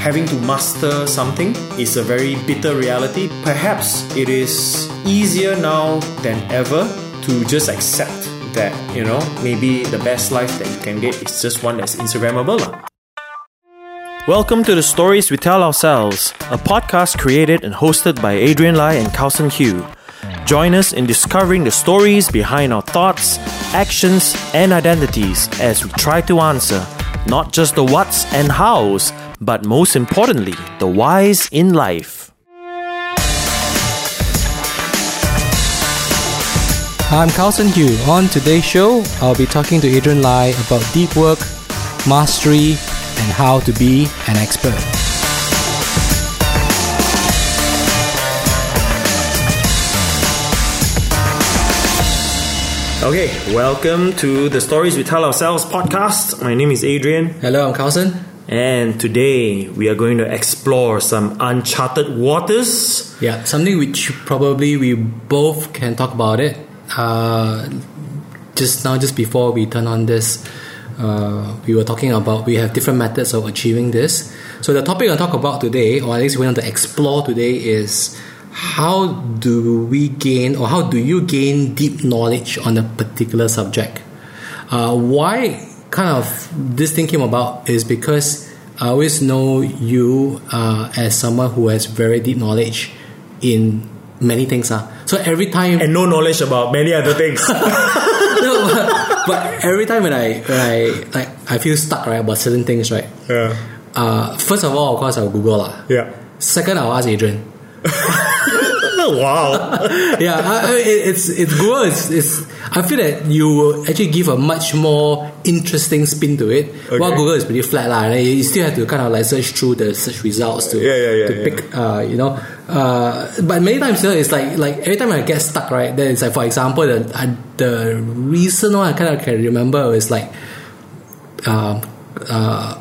having to master something is a very bitter reality. Perhaps it is easier now than ever to just accept that, you know, maybe the best life that you can get is just one that's Instagrammable. Welcome to the Stories We Tell Ourselves, a podcast created and hosted by Adrian Lai and Kausern Hugh. Join us in discovering the stories behind our thoughts, actions, and identities as we try to answer not just the whats and hows, but most importantly, the whys in life. I'm Kausern Hugh. On today's show, I'll be talking to Adrian Lai about deep work, mastery, and how to be an expert. Okay, welcome to the Stories We Tell Ourselves podcast. My name is Adrian, Hello, I'm Kausern. and today we are going to explore some uncharted waters. Yeah, something which probably we both can talk about it. Uh, just now, just before we turn on this, uh, we were talking about we have different methods of achieving this. So the topic I'll talk about today, or at least we want to explore today, is how do we gain, or how do you gain deep knowledge on a particular subject? Uh, why kind of this thing came about is because I always know you uh, as someone who has very deep knowledge in many things. Uh. So every time, And no knowledge about many other things. no, but, every time when I when I like I feel stuck right about certain things right. yeah. Uh, first of all, of course, I'll Google lah. Yeah. Second, I'll ask Adrian. wow. yeah, I, I, it- it's it's Google. It's, it's I feel that you will actually give a much more interesting spin to it. While Google is pretty flat lah, and you still have to kind of like search through the search results to Yeah, yeah, yeah, to pick. Uh, you know, uh, but many times you know, it's like like every time I get stuck, right? Then it's like for example, the uh, the recent one I kind of can remember is like um, uh,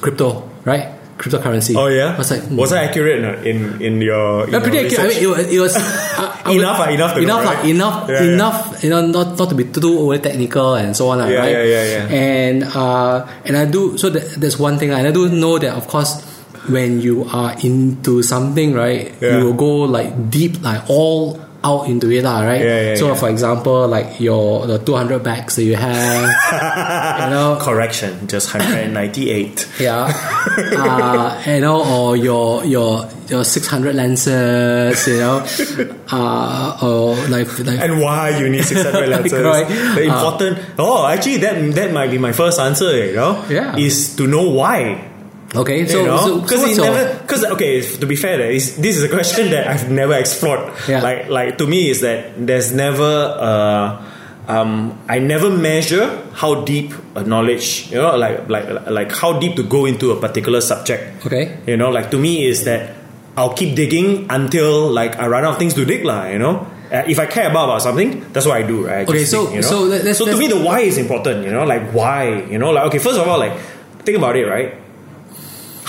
crypto, right? Cryptocurrency. Oh yeah. I was like, was that accurate no, in in your? In yeah, pretty accurate. I mean, it was, it was I- I Enough, would- ah, enough to know, enough, right? like, enough, Yeah, yeah. enough. You know, not not to be too over technical and so on, ah, Yeah, right? yeah, yeah, yeah. And uh, and I do so that, that's one thing, and I do know that of course when you are into something, right, Yeah. you will go like deep, like all out into it, lah, right? Yeah, yeah, so yeah. for example, like your the two hundred bags that you have, you know, Correction, just hundred and ninety-eight. yeah, uh, you know, or your your your six hundred lenses, you know, uh, or like like And why you need six hundred lenses? Right. The important. oh, actually, that that might be my first answer. You know, Yeah. is to know why. Okay, so you know, so, because so never. Because okay, to be fair, is- this is a question that I've never explored. Yeah. Like like to me is that there's never. Uh, um, I never measure how deep a knowledge, you know, like like like how deep to go into a particular subject. okay, You know, like to me is that I'll keep digging until like I run out of things to dig, lah. You know, uh, if I care about, about something, that's what I do, right? I Okay, so- dig, you know? so let's- so to let's- me the why is important. You know, like why? You know, like okay, first of all, like think about it, right?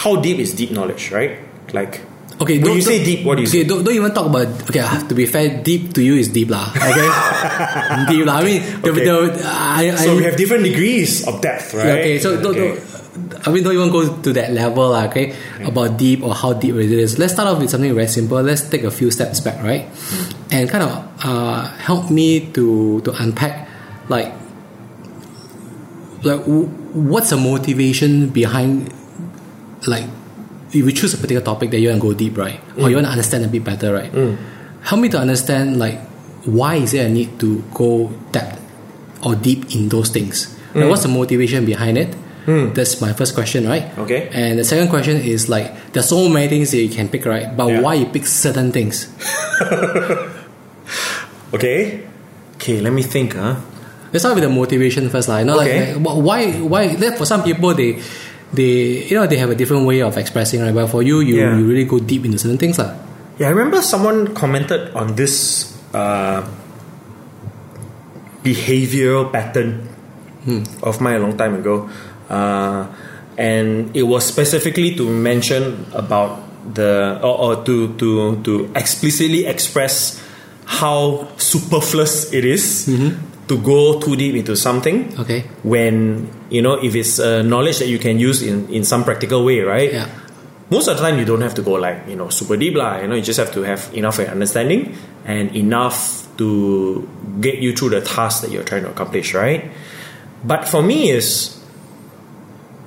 How deep is deep knowledge, right? Like okay. when you say deep, what do you okay, say? Don't, don't even talk about. Okay, to be fair, deep to you is deep lah. Okay, deep lah. I mean, the, Okay. the, I, I, So we have different degrees of depth, right? Okay, so don't, Okay. don't, I mean, don't even go to that level, lah, okay? About deep or how deep it is. Let's start off with something very simple. Let's take a few steps back, right? And kind of uh, help me to to unpack, like, like w- what's the motivation behind, like, if you choose a particular topic that you want to go deep, right? Or you want to mm. understand a bit better, right? Mm. Help me to understand, like, why is there a need to go depth or deep in those things? Like, what's the mm. motivation behind it? That's my first question, right? Okay. And the second question is like, there's so many things that you can pick, right? But Yeah. why you pick certain things? Okay. Okay, let me think, huh? Let's start with the motivation first, like, you know, Okay. like, like, why, why? Like, for some people, they, they, you know, they have a different way of expressing, right? But for you, you, Yeah. you really go deep into certain things, lah. Yeah, I remember someone commented on this uh, behavioral pattern of mine a long time ago, uh, and it was specifically to mention about the or, or to to to explicitly express how superfluous it is to go too deep into something Okay. when you know if it's uh, knowledge that you can use in in some practical way right Yeah. most of the time you don't have to go like you know super deep lah. You know, you just have to have enough of understanding and enough to get you through the task that you're trying to accomplish, right? But for me is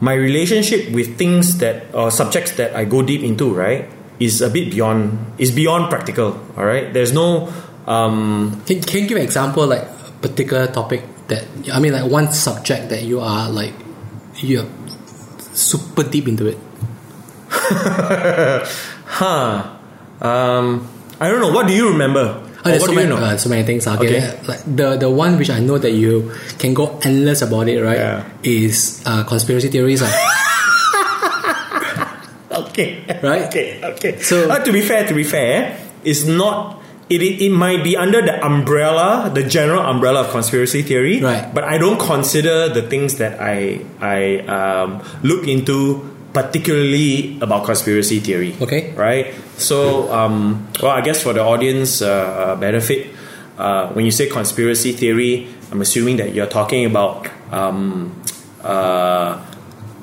my relationship with things that or subjects that I go deep into, right, is a bit beyond is beyond practical. All right, there's no um, Can, can you give an example, like particular topic that I mean, like one subject that you are like you're super deep into it? huh. Um, I don't know. What do you remember? Oh, there's what so do you many, know? uh, so many things. Okay, Okay. like the the one which I know that you can go endless about it, right? Yeah. Is uh, conspiracy theories. ah. Okay. Right? Okay. Okay. So- uh, to be fair, to be fair, it's not. It, it, might be under the umbrella, the general umbrella of conspiracy theory, Right. But I don't consider the things that I I um, look into particularly about conspiracy theory. Okay. right? So, um, well, I guess for the audience uh, uh, benefit, uh, when you say conspiracy theory, I'm assuming that you're talking about um, uh,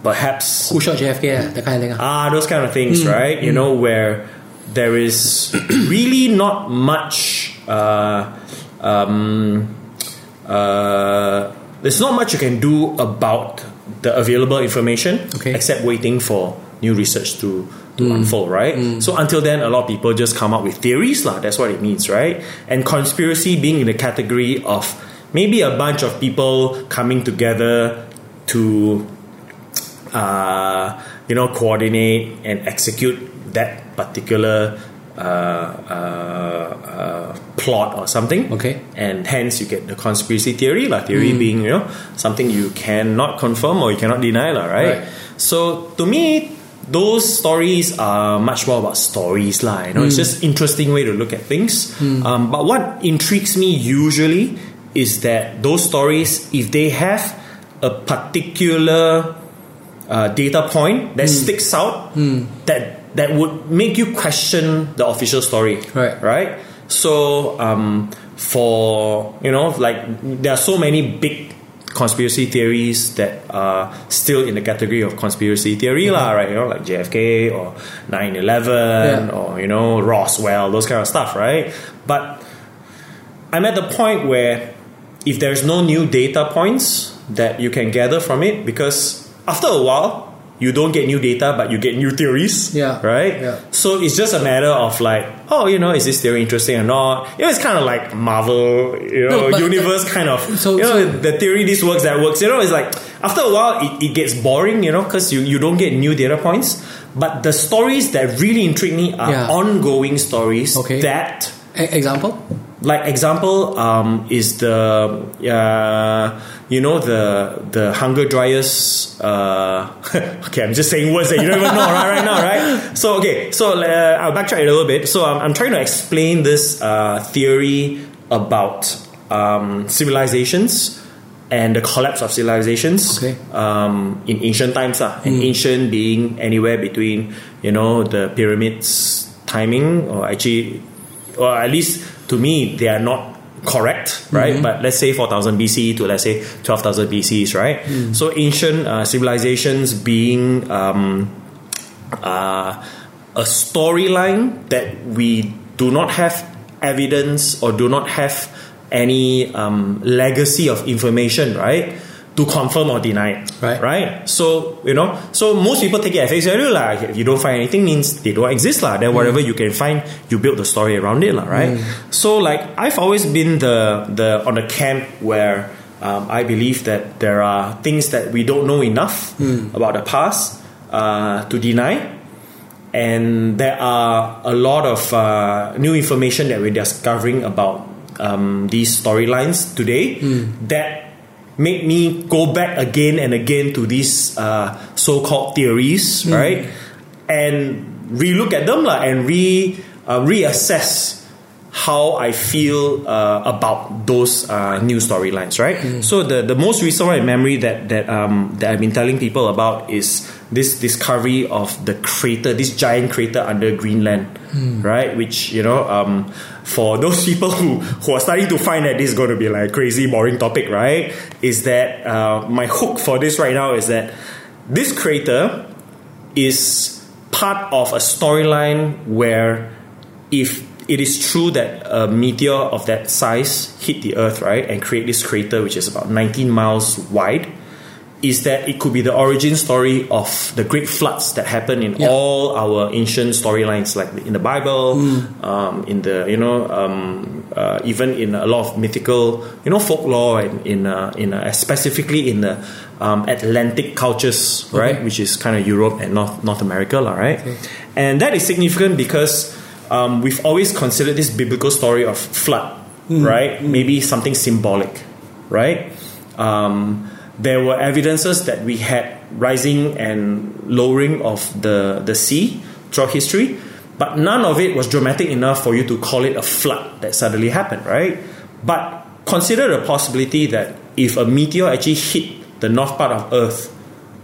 perhaps Who shot JFK? ah, That kind of thing. ah. Ah, those kind of things, right? You know, where there is really not much. Uh, um, uh, there's not much you can do about the available information, Okay. except waiting for new research to to unfold, right? So until then, a lot of people just come up with theories, lah. That's what it means, right? And conspiracy being in the category of maybe a bunch of people coming together to uh, you know, coordinate and execute that particular uh, uh, uh, plot or something. Okay. And hence you get the conspiracy theory, lah. Theory being, you know, something you cannot confirm or you cannot deny, lah, right? Right. So to me, those stories are much more about stories, lah. You know, it's just interesting way to look at things. Um, but what intrigues me usually is that those stories, if they have a particular uh, data point that sticks out that that would make you question the official story Right. right so um, for you know like there are so many big conspiracy theories that are still in the category of conspiracy theory lah, right you know like JFK or 9-11 Yeah. or you know Roswell those kind of stuff right but I'm at the point where if there's no new data points that you can gather from it, because after a while you don't get new data, but you get new theories. Yeah. Right. Yeah. So it's just a matter of like, oh, you know, is this theory interesting or not? You know, it's kind of like Marvel, you know, No, universe kind of. So- you know, so- the theory this works, that works. You know, it's like after a while it, it gets boring. You know, because you you don't get new data points. But the stories that really intrigue me are Yeah. ongoing stories Okay. that E- example? Like example um, is the uh, you know the the Younger Dryas. Uh, okay, I'm just saying words that you don't even know right, right now, right? So okay, so uh, I'll backtrack a little bit. So I'm, I'm trying to explain this uh, theory about um, civilizations and the collapse of civilizations Okay. um, in ancient times, lah. and ancient being anywhere between you know the pyramids timing or actually or at least to me they are not correct right? But let's say 4000 bc to let's say 12000 bcs right? So ancient uh, civilizations being um, uh, a storyline that we do not have evidence or do not have any um, legacy of information right to confirm or deny. It Right. right? So you know so most people take it at face value like if you don't find anything means they don't exist lah. Then whatever you can find you build the story around it lah right? So like I've always been the the on the camp where um, I believe that there are things that we don't know enough about the past uh, to deny. And there are a lot of uh, new information that we're discovering about um, these storylines today that make me go back again and again to these uh, so-called theories, right? And relook at them lah, and re uh, reassess how I feel uh, about those uh, new storylines, right? So the, the most recent one in memory that that um, that I've been telling people about is this discovery of the crater, this giant crater under Greenland, right? Which you know, um, for those people who who are starting to find that this is going to be like crazy boring topic, right? Is that uh, my hook for this right now is that this crater is part of a storyline where if it is true that a meteor of that size hit the Earth, right, and create this crater which is about 19 miles wide, is that it could be the origin story of the great floods that happen in Yeah. all our ancient storylines, like in the Bible, Hmm. um, in the you know, um, uh, even in a lot of mythical, you know, folklore, and in uh, in uh, specifically in the um, Atlantic cultures, right, which is kind of Europe and North North America, lah, right, and that is significant because um, we've always considered this biblical story of flood, right, maybe something symbolic, right. There were evidences that we had rising and lowering of the, the sea throughout history, but none of it was dramatic enough for you to call it a flood that suddenly happened, right? But consider the possibility that if a meteor actually hit the north part of Earth,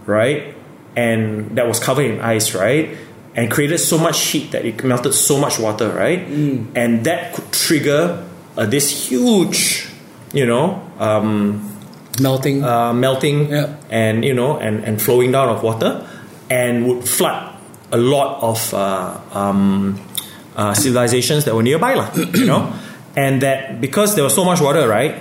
right, and that was covered in ice, right, and created so much heat that it melted so much water, right, and that could trigger uh, this huge, you know, um, melting. uh, melting Yeah. and you know and, and flowing down of water and would flood a lot of uh, um, uh, civilizations that were nearby lah, you know and that because there was so much water right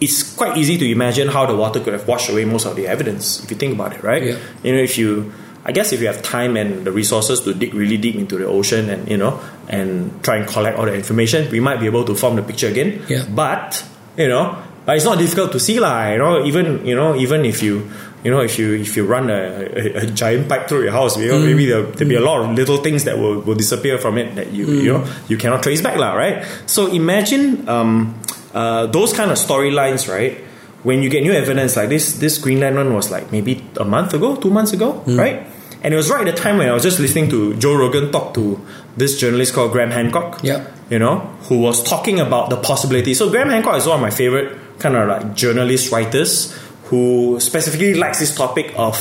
it's quite easy to imagine how the water could have washed away most of the evidence if you think about it right Yeah. you know if you I guess if you have time and the resources to dig really deep into the ocean and you know and try and collect all the information, we might be able to form the picture again. Yeah. But you know, but it's not difficult to see lah. You know, even you know, even if you you know if you if you run a, a, a giant pipe through your house, you know, maybe there'll, there'll be a lot of little things that will, will disappear from it that you you know you cannot trace back lah, right? So imagine um, uh, those kind of storylines, right? When you get new evidence like this, this Greenland one was like maybe a month ago, two months ago, right? And it was right at the time when I was just listening to Joe Rogan talk to this journalist called Graham Hancock Yeah. you know, who was talking about the possibility. So Graham Hancock is one of my favorite kind of like journalist writers who specifically likes this topic of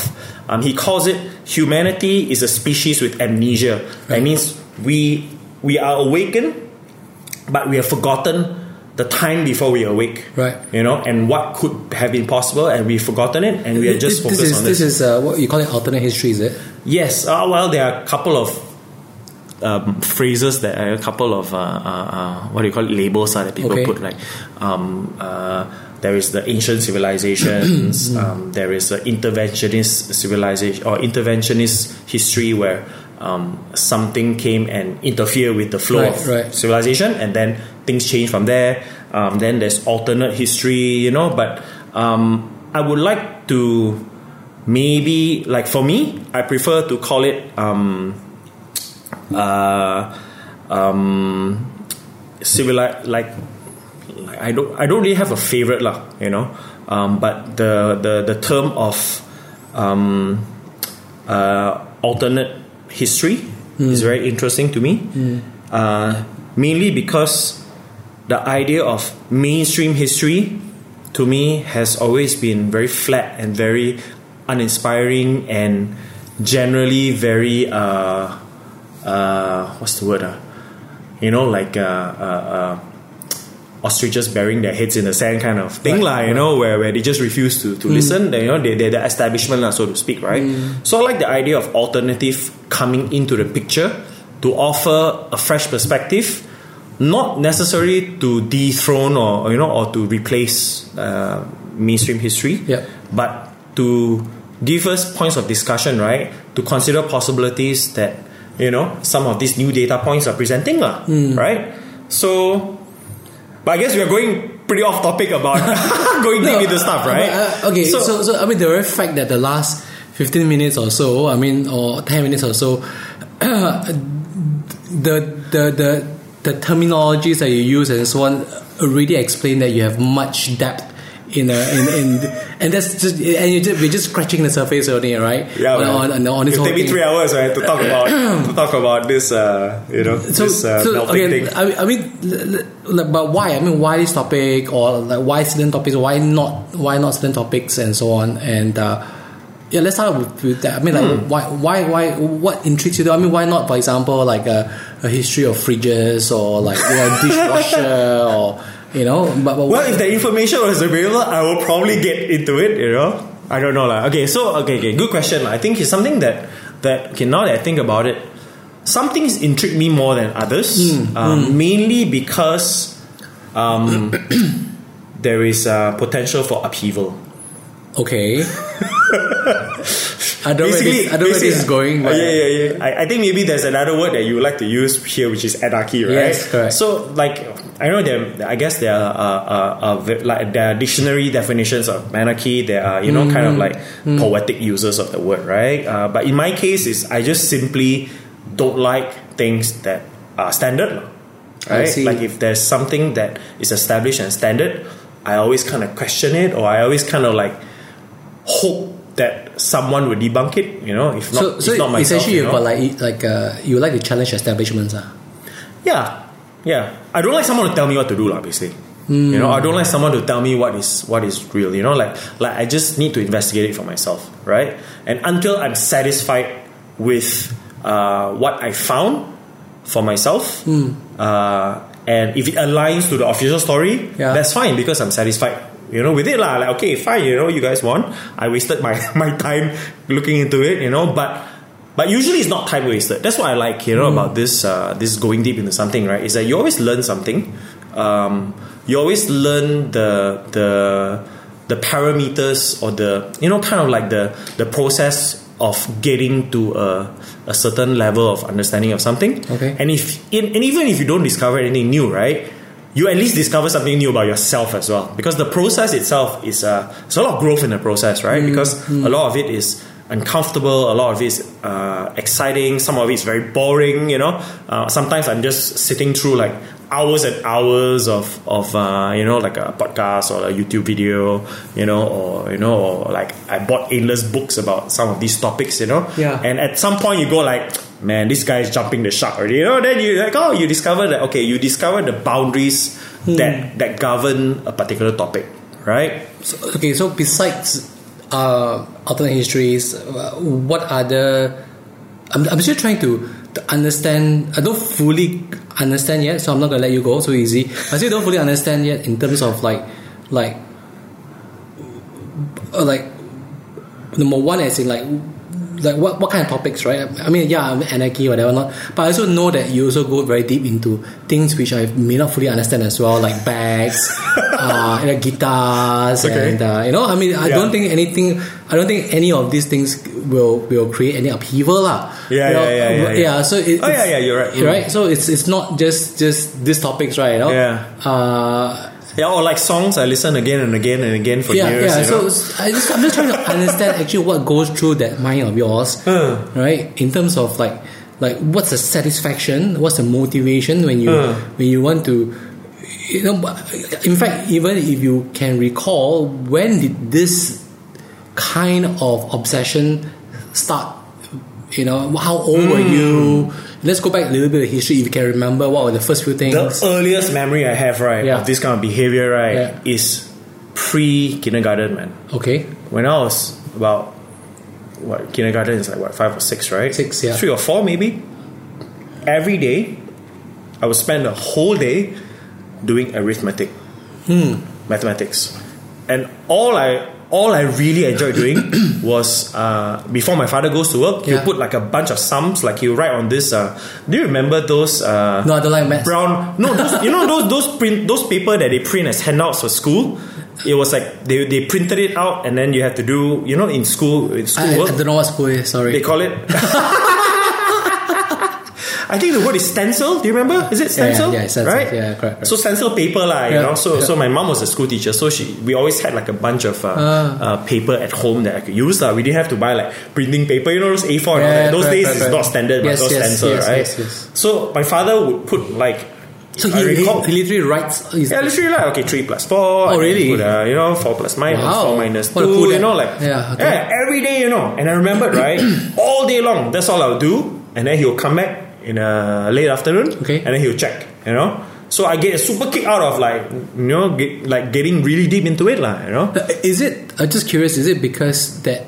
um, he calls it humanity is a species with amnesia. That means we we are awakened, but we have forgotten the time before we awake. Right. You know, and what could have been possible, and we've forgotten it, and we are just this, focused this is, on this. This is uh, what you call it alternate history, is it? Yes. Uh, well, there are a couple of um, phrases that are a couple of uh, uh, uh, what do you call it labels uh, that people Okay. put like um, uh, there is the ancient civilizations. um, there is the interventionist civilization or interventionist history where um, something came and interfered with the flow Right, of right. civilization, and then things change from there. Um, then there's alternate history, you know. But um, I would like to maybe like for me, I prefer to call it um, uh, um, civili- like like, I don't I don't really have a favorite lah, you know. Um, but the the the term of um, uh, alternate history is very interesting to me. Uh, mainly because the idea of mainstream history to me has always been very flat and very uninspiring and generally very uh, uh, what's the word? Uh? You know, like uh, uh, uh, ostriches burying their heads in the sand kind of thing, Right, lah. you know, where, where they just refuse to, to listen. They, you know, they, they're the establishment, lah, so to speak, right? So I like the idea of alternative coming into the picture to offer a fresh perspective, not necessarily to dethrone or you know or to replace uh, mainstream history, Yeah. but to give us points of discussion, right? To consider possibilities that you know some of these new data points are presenting, lah, right? So, but I guess we are going pretty off topic about going deep into stuff, right? Uh, okay, so, so, I mean, the very fact that the last 15 minutes or so, I mean, or 10 minutes or so, the, the, the, the terminologies that you use and so on already explain that you have much depth in, a, in, in and that's just and you just, we're just scratching the surface only right yeah, on, on, on this It'll whole take me three hours right, to talk about to talk about this, uh, you know, so, this uh, so melting okay, thing. I, I mean, but why? I mean, why this topic, or like why certain topics? Why not? Why not certain topics, and so on? And uh, yeah, let's start with, with that. I mean, like, Hmm. why, why, why? What intrigues you? I mean, why not? For example, like a, a history of fridges, or like you know, dishwasher, or you know. But, but Well, if the information was available, I will probably get into it. You know, I don't know lah. Okay, so okay, okay, good question. lah. I think it's something that that okay. Now that I think about it, some things intrigue me more than others, Hmm, um, mainly because um, there is uh, potential for upheaval. Okay. I don't know where this, I don't know where this is going. Oh, But yeah, yeah, yeah. I, I think maybe there's another word that you would like to use here, which is anarchy, right? Yes, correct. So, like, I know there. I guess there are uh, uh, uh, like there are dictionary definitions of anarchy. There are you know kind of like poetic uses of the word, right? Uh, but in my case, is I just simply don't like things that are standard, right? Like if there's something that is established and standard, I always kind of question it, or I always kind of like hope that someone would debunk it. You know, if not, so, so if not myself, essentially, you know? got like like uh, you like to challenge establishments, ah. Yeah, yeah. I don't like someone to tell me what to do, lah. Basically, you know, I don't like someone to tell me what is what is real. You know, like like I just need to investigate it for myself, right? And until I'm satisfied with uh, what I found for myself, uh, and if it aligns to the official story, Yeah. that's fine because I'm satisfied. You know, with it lah. Like okay, fine. You know, you guys won. I wasted my my time looking into it. You know, but but usually it's not time wasted. That's what I like, you know, about this uh, this going deep into something, right? Is that you always learn something. Um, you always learn the the the parameters or the you know kind of like the the process of getting to a, a certain level of understanding of something. Okay. And if in, and even if you don't discover anything new, right? You at least discover something new about yourself as well, because the process itself is uh, there's a lot of growth in the process, right? Because a lot of it is uncomfortable, a lot of it is uh, exciting, some of it is very boring. You know, uh, sometimes I'm just sitting through like hours and hours of of uh, you know like a podcast or a YouTube video, you know, or you know, or like I bought endless books about some of these topics, you know, Yeah. and at some point you go like, man, this guy is jumping the shark already. You know, then you like, oh, you discover that okay, you discover the boundaries that that govern a particular topic, right? So, okay, so besides uh, alternate histories, uh, what other? I'm, I'm still trying to, to understand. I don't fully understand yet, so I'm not gonna let you go so easy. I still don't fully understand yet in terms of like, like, like number one as in like like what, what kind of topics right i mean yeah I'm anarchy whatever not but i also know that you also go very deep into things which i may not fully understand as well like bags uh, you know, guitars Okay. and uh, you know i mean i Yeah. don't think anything i don't think any of these things will will create any upheaval lah. Yeah, You know, yeah, yeah, yeah, yeah. so it, Oh, yeah, yeah, you're right. Mm. right so it's it's not just just these topics right you know? Yeah. uh, Yeah, or like songs I listen again and again and again for yeah, years. yeah. So know? I just, I'm just trying to understand actually what goes through that mind of yours, Uh. right? In terms of like, like what's the satisfaction, what's the motivation when you Uh. when you want to, you know. In fact, even if you can recall, when did this kind of obsession start? You know, how old were you? Let's go back a little bit of history. If you can remember, what were the first few things? the earliest memory I have, right, Yeah. of this kind of behavior, right, Yeah. is pre kindergarten, man. okay, When I was about what kindergarten is like what five or six, right? Six, yeah. three or four maybe. Every day, I would spend a whole day doing arithmetic, Hmm. mathematics, and all I all I really enjoyed doing was uh, before my father goes to work, he'll put like a bunch of sums, like he'll write on this. Uh, do you remember those? Uh, no, I don't like maths. brown no those, you know those those print those paper that they print as handouts for school it was like they, they printed it out and then you have to do you know in school in school I, I don't know what school is. Sorry. they call it I think the word is stencil. Do you remember? Is it Yeah, yeah, stencil? yeah, stencil. Right. Yeah, correct, correct. So stencil paper. You Yeah, know. So yeah. so my mom was a school teacher, so she we always had like a bunch of uh, Ah. uh, paper at home that I could use. lah. We didn't have to buy like printing paper. You know those A4. and all that. Those correct, days correct, it's not standard, but Yes, those yes, stencil, yes, right? yes, yes. So my father would put like. So he, recall- he literally writes. Yeah, literally like okay, three plus four. Oh, really? Put, uh, you know, four plus minus Wow. four minus two. cool You know, like Yeah, okay. every day, you know. And I remembered right, all day long. That's all I would do, and then he'll come back in a late afternoon. Okay. and then he'll check. You know, so I get a super kick out of like you know, get, like getting really deep into it, lah. You know. is it? I'm just curious. Is it because that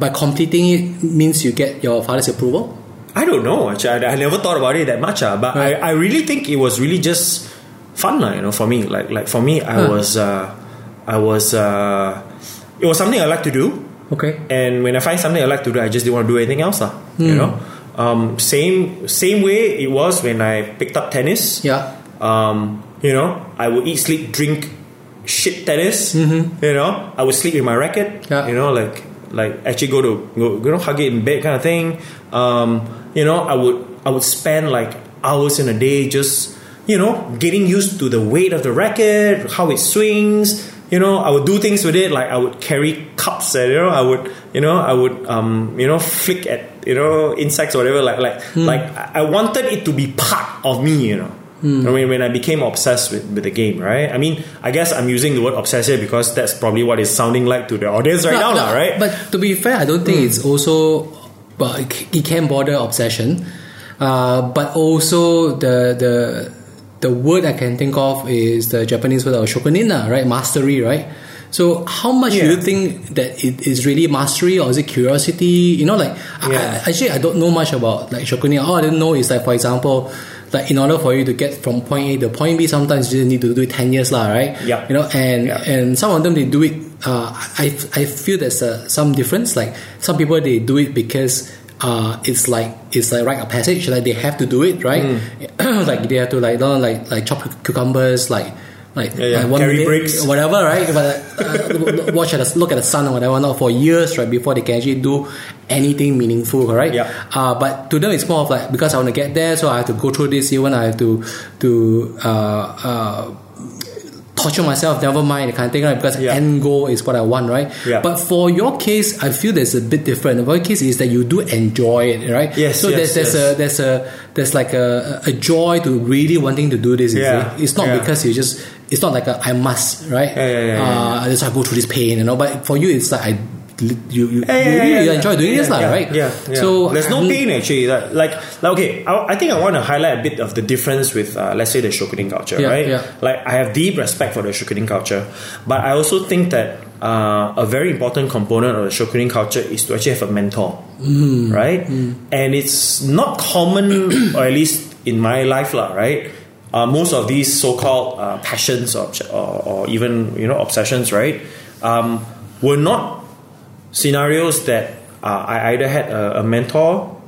by completing it means you get your father's approval? I don't know. Actually, I, I never thought about it that much. Uh, but Right. I, I really think it was really just fun, lah. You know, for me. Like like for me, I Huh. was uh, I was uh, it was something I like to do. Okay. And when I find something I like to do, I just didn't want to do anything else, lah. You know. Um, same same way it was when I picked up tennis. Yeah. Um, you know, I would eat, sleep, drink, shit tennis. Mm-hmm. You know, I would sleep with my racket. Yeah. You know, like like actually go to go, you know hug it in bed kind of thing. Um, you know, I would I would spend like hours in a day just you know getting used to the weight of the racket, how it swings. You know, I would do things with it like I would carry cups. And, you know, I would you know I would um, you know flick at you know insects or whatever. Like like like I wanted it to be part of me. You know. I mean, when I became obsessed with, with the game, right? I mean, I guess I'm using the word obsessed here because that's probably what it's sounding like to the audience right No, now, no, right? But to be fair, I don't think it's also, it it can border obsession, uh, but also the the the word I can think of is the Japanese word of shokunin, lah, right? Mastery, right? So how much do you think that it is really mastery or is it curiosity? You know, like I- Yeah. I, actually I don't know much about like shokunin. All I didn't know is like for example. Like in order for you to get from point A to point B, sometimes you just need to do it ten years, lah, right? Yeah. You know, and Yeah. and some of them they do it. Uh, I I feel there's uh, some difference. Like some people they do it because uh, it's like it's like rite of passage. Like they have to do it, right? Mm. like they have to like don't like like chop cucumbers, like like, Yeah, yeah. like one Carry minute, bricks. whatever, right? But uh, watch at the, look at the sun or whatever, not for years, right? Before they can actually do anything meaningful, right? Yeah. Uh, but to them, it's more of like because I want to get there, so I have to go through this. Even I have to to uh, uh, torture myself. Never mind the kind of thing, right? Because Yeah. end goal is what I want, right? Yeah. But for your case, I feel there's a bit different. For your case is that you do enjoy it, right? Yes, So yes, there's there's yes. a there's a there's like a, a joy to really wanting to do this. Yeah. It's not yeah. because you just. It's not like a I must, right? Yeah, yeah, yeah. Uh, I go through this pain, you know. But for you, it's like I. You you, Yeah, you, yeah, you enjoy doing this, yeah, right? Yeah. So there's no pain actually. Like, like, like, okay, I, I think I want to highlight a bit of the difference with, uh, let's say, the shokunin culture, right? yeah. Like, I have deep respect for the shokunin culture, but I also think that uh, a very important component of the shokunin culture is to actually have a mentor, Mm. right? And it's not common, or at least in my life, lah, right? Uh, most of these so-called uh, passions or, or, or even you know obsessions, right, um, were not scenarios that uh, I either had a, a mentor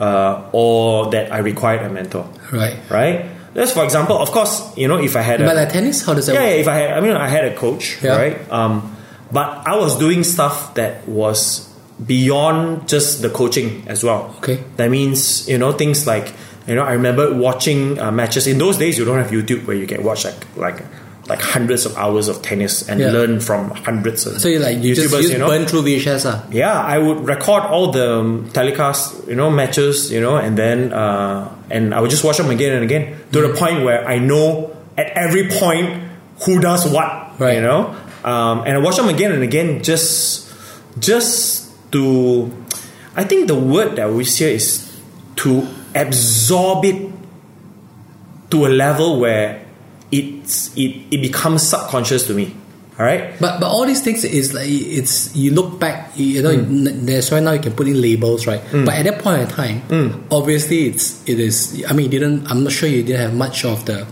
uh, or that I required a mentor, right. right? Just for example, of course, you know, if I had a But like tennis, how does that yeah, work? yeah, if I had, I mean, I had a coach, Yeah. right? Um, but I was doing stuff that was beyond just the coaching as well. Okay. That means you know things like you know I remember watching uh, matches in those days. You don't have YouTube where you can watch like like like hundreds of hours of tennis and Yeah. learn from hundreds of So you like you just, YouTubers, you just you know? burn through VHS, ah. yeah, I would record all the um, telecasts, you know, matches, you know, and then uh, and I would just watch them again and again to the point where I know at every point who does what, Right. you know, um, and I watch them again and again just just to. I think the word that we here is to absorb it to a level where it's it, it becomes subconscious to me. All right. But but all these things is like it's you look back you know n- there's right now you can put in labels right but at that point in time Hmm. obviously it's it is I mean you didn't I'm not sure you didn't have much of the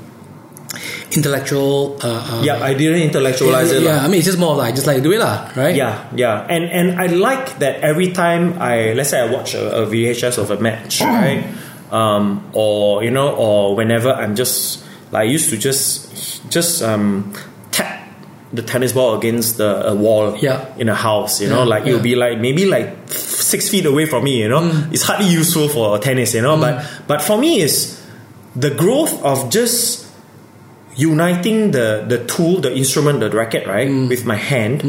intellectual uh, uh, Yeah, I didn't intellectualize it. lah. yeah I mean it's just more like just like do it lah right Yeah, yeah, and and I like that every time I let's say I watch a, a VHS of a match, right? Um, or you know, or whenever I'm just like I used to just just um, tap the tennis ball against the a wall Yeah. in a house. You know, Yeah, like it'll be like maybe like six feet away from me. You know, mm. it's hardly useful for tennis. You know, but mm. but for me is the growth of just uniting the the tool, the instrument, the racket, right, mm. with my hand,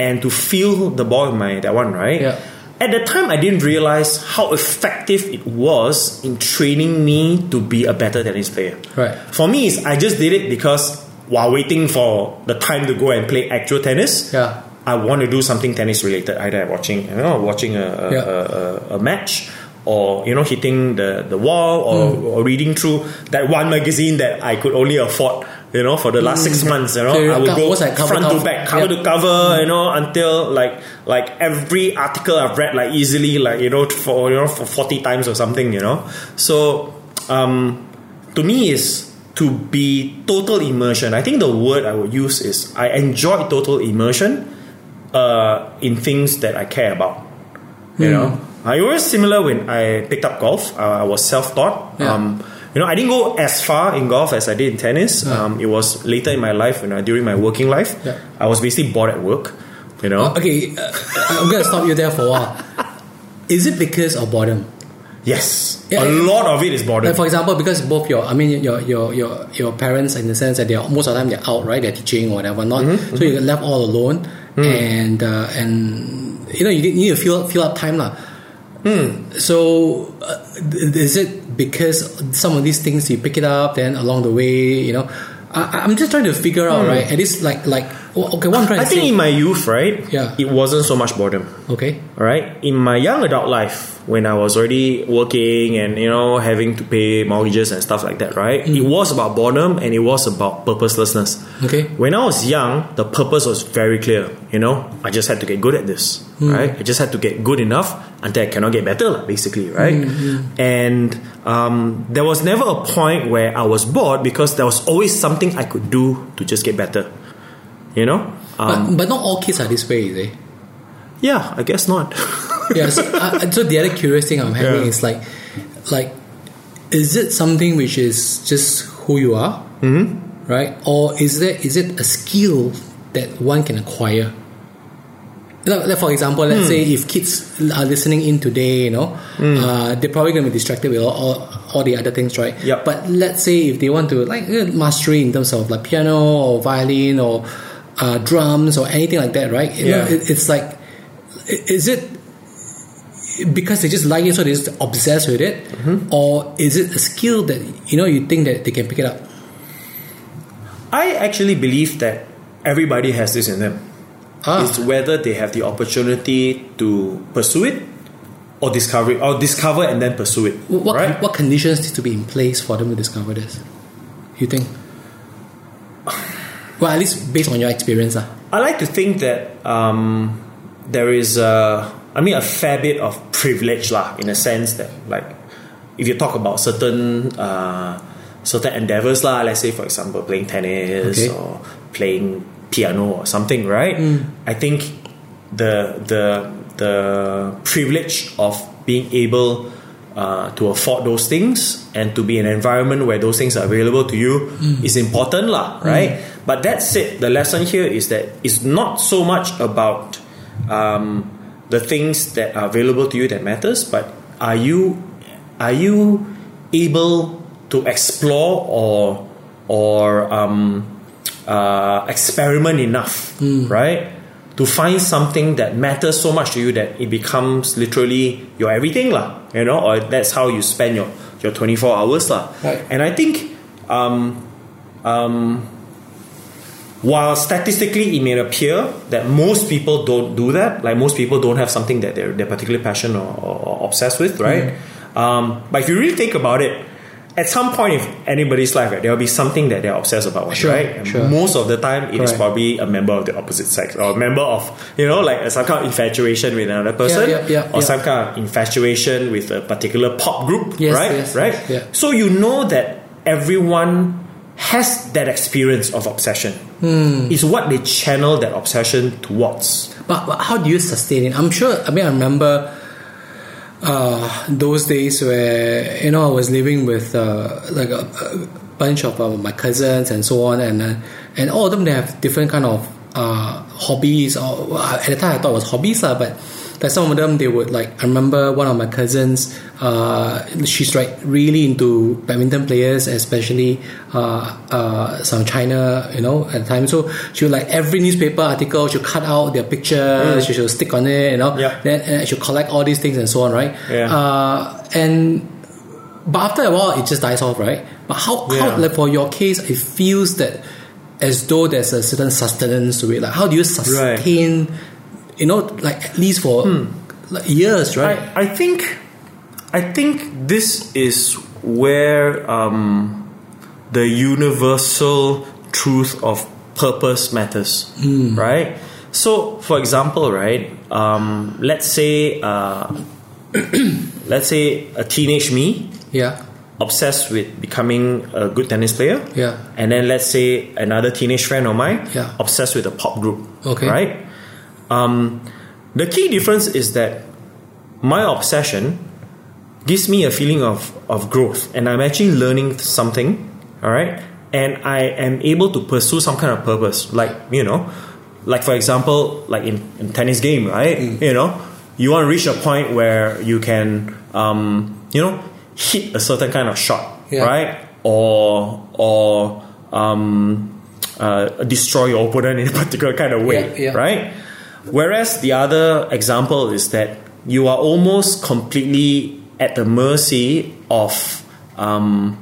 and to feel the ball in my that one, right. Yeah. At the time, I didn't realize how effective it was in training me to be a better tennis player. Right. For me, I just did it because while waiting for the time to go and play actual tennis, Yeah. I want to do something tennis related, either watching you know watching a a, Yeah. a, a, match or you know hitting the, the wall or, Hmm. or reading through that one magazine that I could only afford you know for the last six months you know I would go cover front to back cover Yeah. to cover you know until like like every article I've read like easily like you know for you know for 40 times or something you know so um to me is to be total immersion. I think the word I would use is I enjoy total immersion uh, in things that I care about. You know, I was similar when I picked up golf. Uh, I was self-taught. Yeah. Um, you know, I didn't go as far in golf as I did in tennis. Yeah. Um, it was later in my life, you know, during my working life. Yeah. I was basically bored at work. You know. Okay, uh, I'm gonna stop you there for a while. Is it because of boredom? Yes. Yeah, a lot of it is boredom. Like for example, because both your, I mean, your your your your parents, in the sense that they are most of the time they're out, right? They're teaching or whatever, not. Mm-hmm, So you're left all alone, and uh, and you know you need to fill fill up time, lah. Hmm. So uh, is it because some of these things you pick it up, then along the way, you know? I, I'm just trying to figure out, right? At least like like oh, okay, what I'm trying Hmm. I think in my youth, right? Yeah. It wasn't so much boredom. okay, All right. In my young adult life, when I was already working and you know having to pay mortgages and stuff like that, right? It was about boredom and it was about purposelessness. okay, When I was young, the purpose was very clear. You know, I just had to get good at this, right? I just had to get good enough until I cannot get better, basically, right? And um, there was never a point where I was bored because there was always something I could do to just get better. You know? Um, but but not all kids are this way, is it? yeah, I guess not. yes. Uh, so the other curious thing I'm having Yeah. is like, like, is it something which is just who you are, mm-hmm. right? Or is there is it a skill that one can acquire? Like, for example, let's say if kids are listening in today, you know, uh, they're probably going to be distracted with all, all, all the other things, right? Yep. But let's say if they want to like mastery in terms of like piano or violin or uh, drums or anything like that, right? You know, Yeah. it, it's like, is it because they just like it, so they're just obsessed with it, or is it a skill that you know you think that they can pick it up? I actually believe that everybody has this in them. Ah. It's whether they have the opportunity to pursue it or discover it, or discover and then pursue it. What right? what conditions need to be in place for them to discover this? You think? Well, at least based on your experience, ah. I like to think that um, there is, a, I mean, a fair bit of privilege, lah, in a sense that, like, if you talk about certain uh, certain endeavors, lah, let's say, for example, playing tennis Okay. or playing piano or something, right? I think the the the privilege of being able uh, to afford those things and to be in an environment where those things are available to you is important, lah, right? But that said, the lesson here is that it's not so much about um, the things that are available to you that matters, but are you are you able to explore or or um, uh, experiment enough, right? To find something that matters so much to you that it becomes literally your everything, lah. You know, or that's how you spend your your twenty four hours, lah. Right. And I think, um, um, while statistically it may appear that most people don't do that, like most people don't have something that they're, they're particularly passionate or, or, or obsessed with, right? Um, but if you really think about it, at some point in anybody's life, right, there will be something that they're obsessed about, Sure, right? Sure. Most of the time, it is probably a member of the opposite sex or a member of, you know, like some kind of infatuation with another person yeah, yeah, or yeah. some kind of infatuation with a particular pop group, Yes, right? yes, right? yes. So you know that everyone has that experience of obsession. Hmm. It's what they channel that obsession towards. But, but how do you sustain it? I'm sure. I mean, I remember uh, those days where you know I was living with uh, like a, a bunch of uh, my cousins and so on, and uh, and all of them they have different kind of uh, hobbies. Or well, at the time I thought it was hobbies, lah, but. Like some of them, they would like. I remember one of my cousins. Uh, she's like really into badminton players, especially uh, uh, some China. You know, at the time. So she would like every newspaper article. She'll cut out their picture. She should stick on it. You know. Yeah. Then and she'll collect all these things and so on. Right. Yeah. Uh, and but after a while, it just dies off. Right. But how, Yeah. how like for your case, it feels that as though there's a certain sustenance to it. Like how do you sustain? You know, like at least for like years, right? I, I think I think this is where um, the universal truth of purpose matters, right? So, for example, right, um, let's say uh, let's say a teenage me yeah. Obsessed with becoming a good tennis player, Yeah. and then let's say another teenage friend of mine Yeah. obsessed with a pop group, Okay. right? Um, the key difference is that my obsession gives me a feeling of, of growth and I'm actually learning something, all right? And I am able to pursue some kind of purpose. Like, you know, like for example, like in, in tennis game, right? You know, you want to reach a point where you can, um, you know, hit a certain kind of shot, Yeah. right? Or, or, um, uh, destroy your opponent in a particular kind of way, Yeah, yeah. right? Whereas the other example is that you are almost completely at the mercy of um,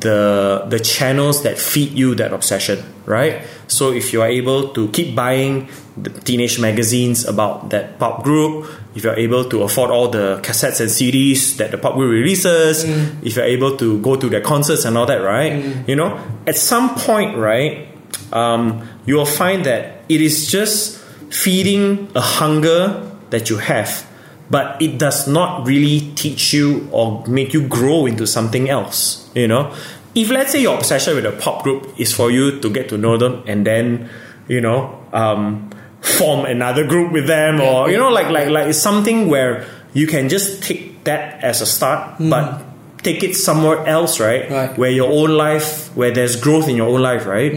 the the channels that feed you that obsession, right? So if you are able to keep buying the teenage magazines about that pop group, if you're able to afford all the cassettes and CDs that the pop group releases, if you're able to go to their concerts and all that, right? You know, at some point, right, um, you will find that it is just feeding a hunger that you have, but it does not really teach you or make you grow into something else. You know, if let's say your obsession with a pop group is for you to get to know them and then, you know, um, form another group with them, or you know, like like like it's something where you can just take that as a start, but take it somewhere else, right? Right. Where your own life, where there's growth in your own life, right?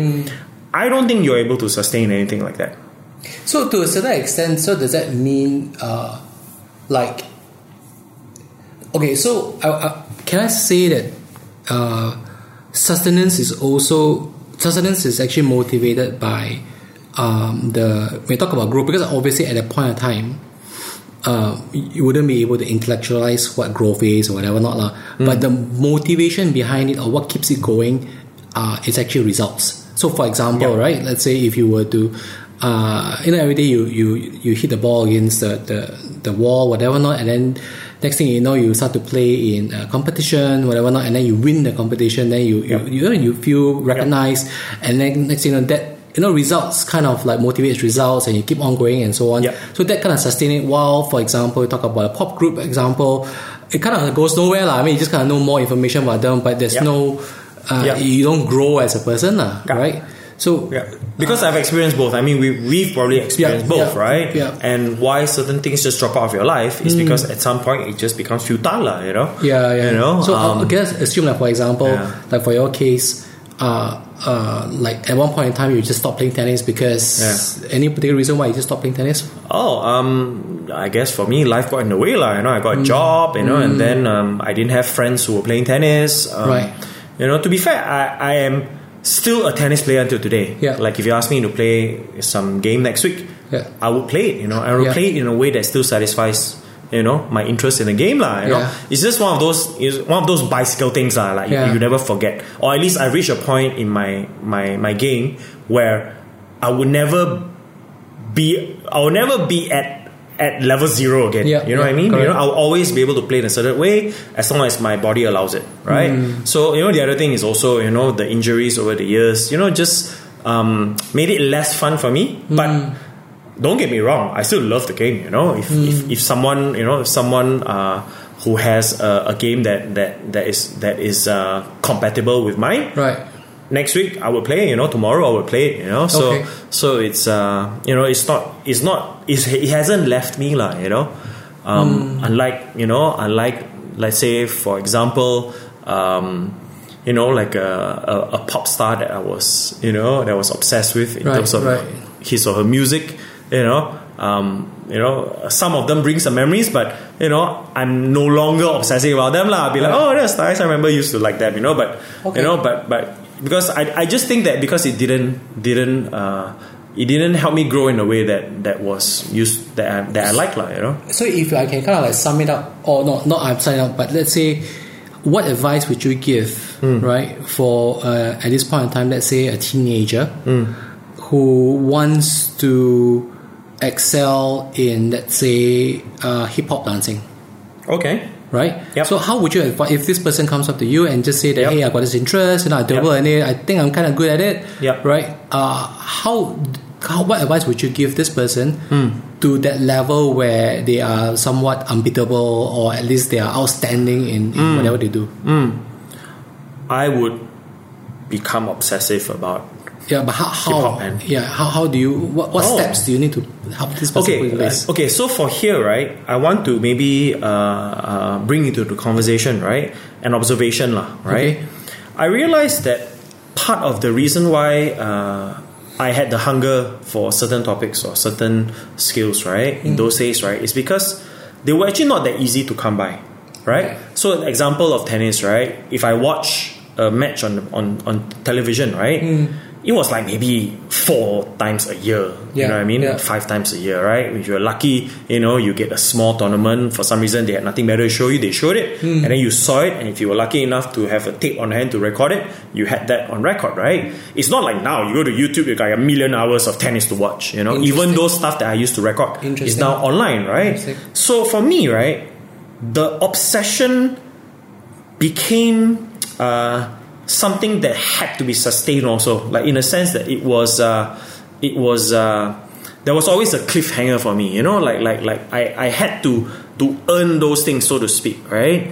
I don't think you're able to sustain anything like that. So to a certain extent, so does that mean, uh, like, okay, so I, I, can I say that uh, sustenance is also sustenance is actually motivated by um, the when we talk about growth because obviously at that point of time. Uh, you wouldn't be able to intellectualize what growth is or whatever not lah. But the motivation behind it or what keeps it going uh, is actually results. So for example, Yeah. right? Let's say if you were to uh, you know every day you, you you hit the ball against the, the, the wall whatever not and then next thing you know you start to play in a competition whatever not and then you win the competition then you Yeah. you, you, know, you feel recognized and then next thing you know that you know results kind of like motivates results and you keep on going and so on Yeah. so that kind of sustain it while for example you talk about a pop group example it kind of goes nowhere lah. I mean you just kind of know more information about them but there's Yeah. no uh, Yeah. you don't grow as a person Yeah. right so Yeah, because I've experienced both. I mean, we we've probably experienced Yeah, both, yeah, right? yeah. And why certain things just drop out of your life is because at some point it just becomes futile, you know. Yeah, yeah. You know, so um, I guess assume like for example, like for your case, uh, uh, like at one point in time you just stopped playing tennis because any particular reason why you just stopped playing tennis? Oh, um, I guess for me, life got in the way, lah. You know, I got a job, you know, and then um, I didn't have friends who were playing tennis. Um, Right. You know, to be fair, I, I am still a tennis player until today. Yeah. Like if you ask me to play some game next week, Yeah. I would play it. You know, I would Yeah. play it in a way that still satisfies. You know, my interest in the game, lah. You know, it's just one of those, it's one of those bicycle things, lah. Like Yeah. you, you never forget, or at least I reached a point in my my my game where I would never be I will never be at at level zero again. Yeah, you know yeah, what I mean? correct. You know, I'll always be able to play in a certain way as long as my body allows it, right? Mm. So you know, the other thing is also you know the injuries over the years. You know, just um, made it less fun for me, Mm. but. Don't get me wrong. I still love the game. You know, if Mm. if, if someone you know if someone uh, who has a, a game that that that is that is uh, compatible with mine, Right. next week I will play. You know, tomorrow I will play. it, You know, so Okay. so it's uh, you know it's not it's not it's, it hasn't left me lah. You know, um, unlike you know unlike let's say for example. Um, you know, like a, a, a pop star that I was, you know, that I was obsessed with in Right, terms of right. his or her music. You know, um, you know, some of them bring some memories, but you know, I'm no longer obsessing about them lah. I'll be like, oh, that's nice. I remember used to like them. You know, but Okay. you know, but but because I, I just think that because it didn't didn't uh, it didn't help me grow in a way that that was used that I, that I like lah. You know. So if I can kind of like sum it up, or not, not I'm summing up, but let's say, what advice would you give, Hmm. right, for uh, at this point in time, let's say a teenager Hmm. who wants to excel in, let's say, uh, hip hop dancing, Okay. right? Yep. So how would you advise if this person comes up to you and just say that, Yep. hey, I got this interest, you know, I dabble in it, I think I'm kind of good at it, Yep. right? Uh, how, how, what advice would you give this person Hmm. to that level where they are somewhat unbeatable or at least they are outstanding in, in whatever they do? I would become obsessive about Yeah, but how, how yeah how, how do you what, what Oh. steps do you need to help this person Okay, put in place? okay. So for here, right, I want to maybe uh, uh, bring into the conversation, right, an observation, lah, right. Okay. I realized that part of the reason why uh, I had the hunger for certain topics or certain skills, right, in those days, right, is because they were actually not that easy to come by, right. So, an example of tennis, right, if I watch a match on on on television, right. It was like maybe four times a year. you know what I mean? yeah. Five times a year, right? If you're lucky, you know, you get a small tournament. For some reason, they had nothing better to show you. They showed it, Hmm. and then you saw it. And if you were lucky enough to have a tape on hand to record it, you had that on record, right? It's not like now you go to YouTube, you got a million hours of tennis to watch. You know, even those stuff that I used to record is now online, right? So for me, right, the obsession became uh, something that had to be sustained also. Like in a sense that it was uh, it was uh, there was always a cliffhanger for me you know? Like like like I, I had to to earn those things so to speak right?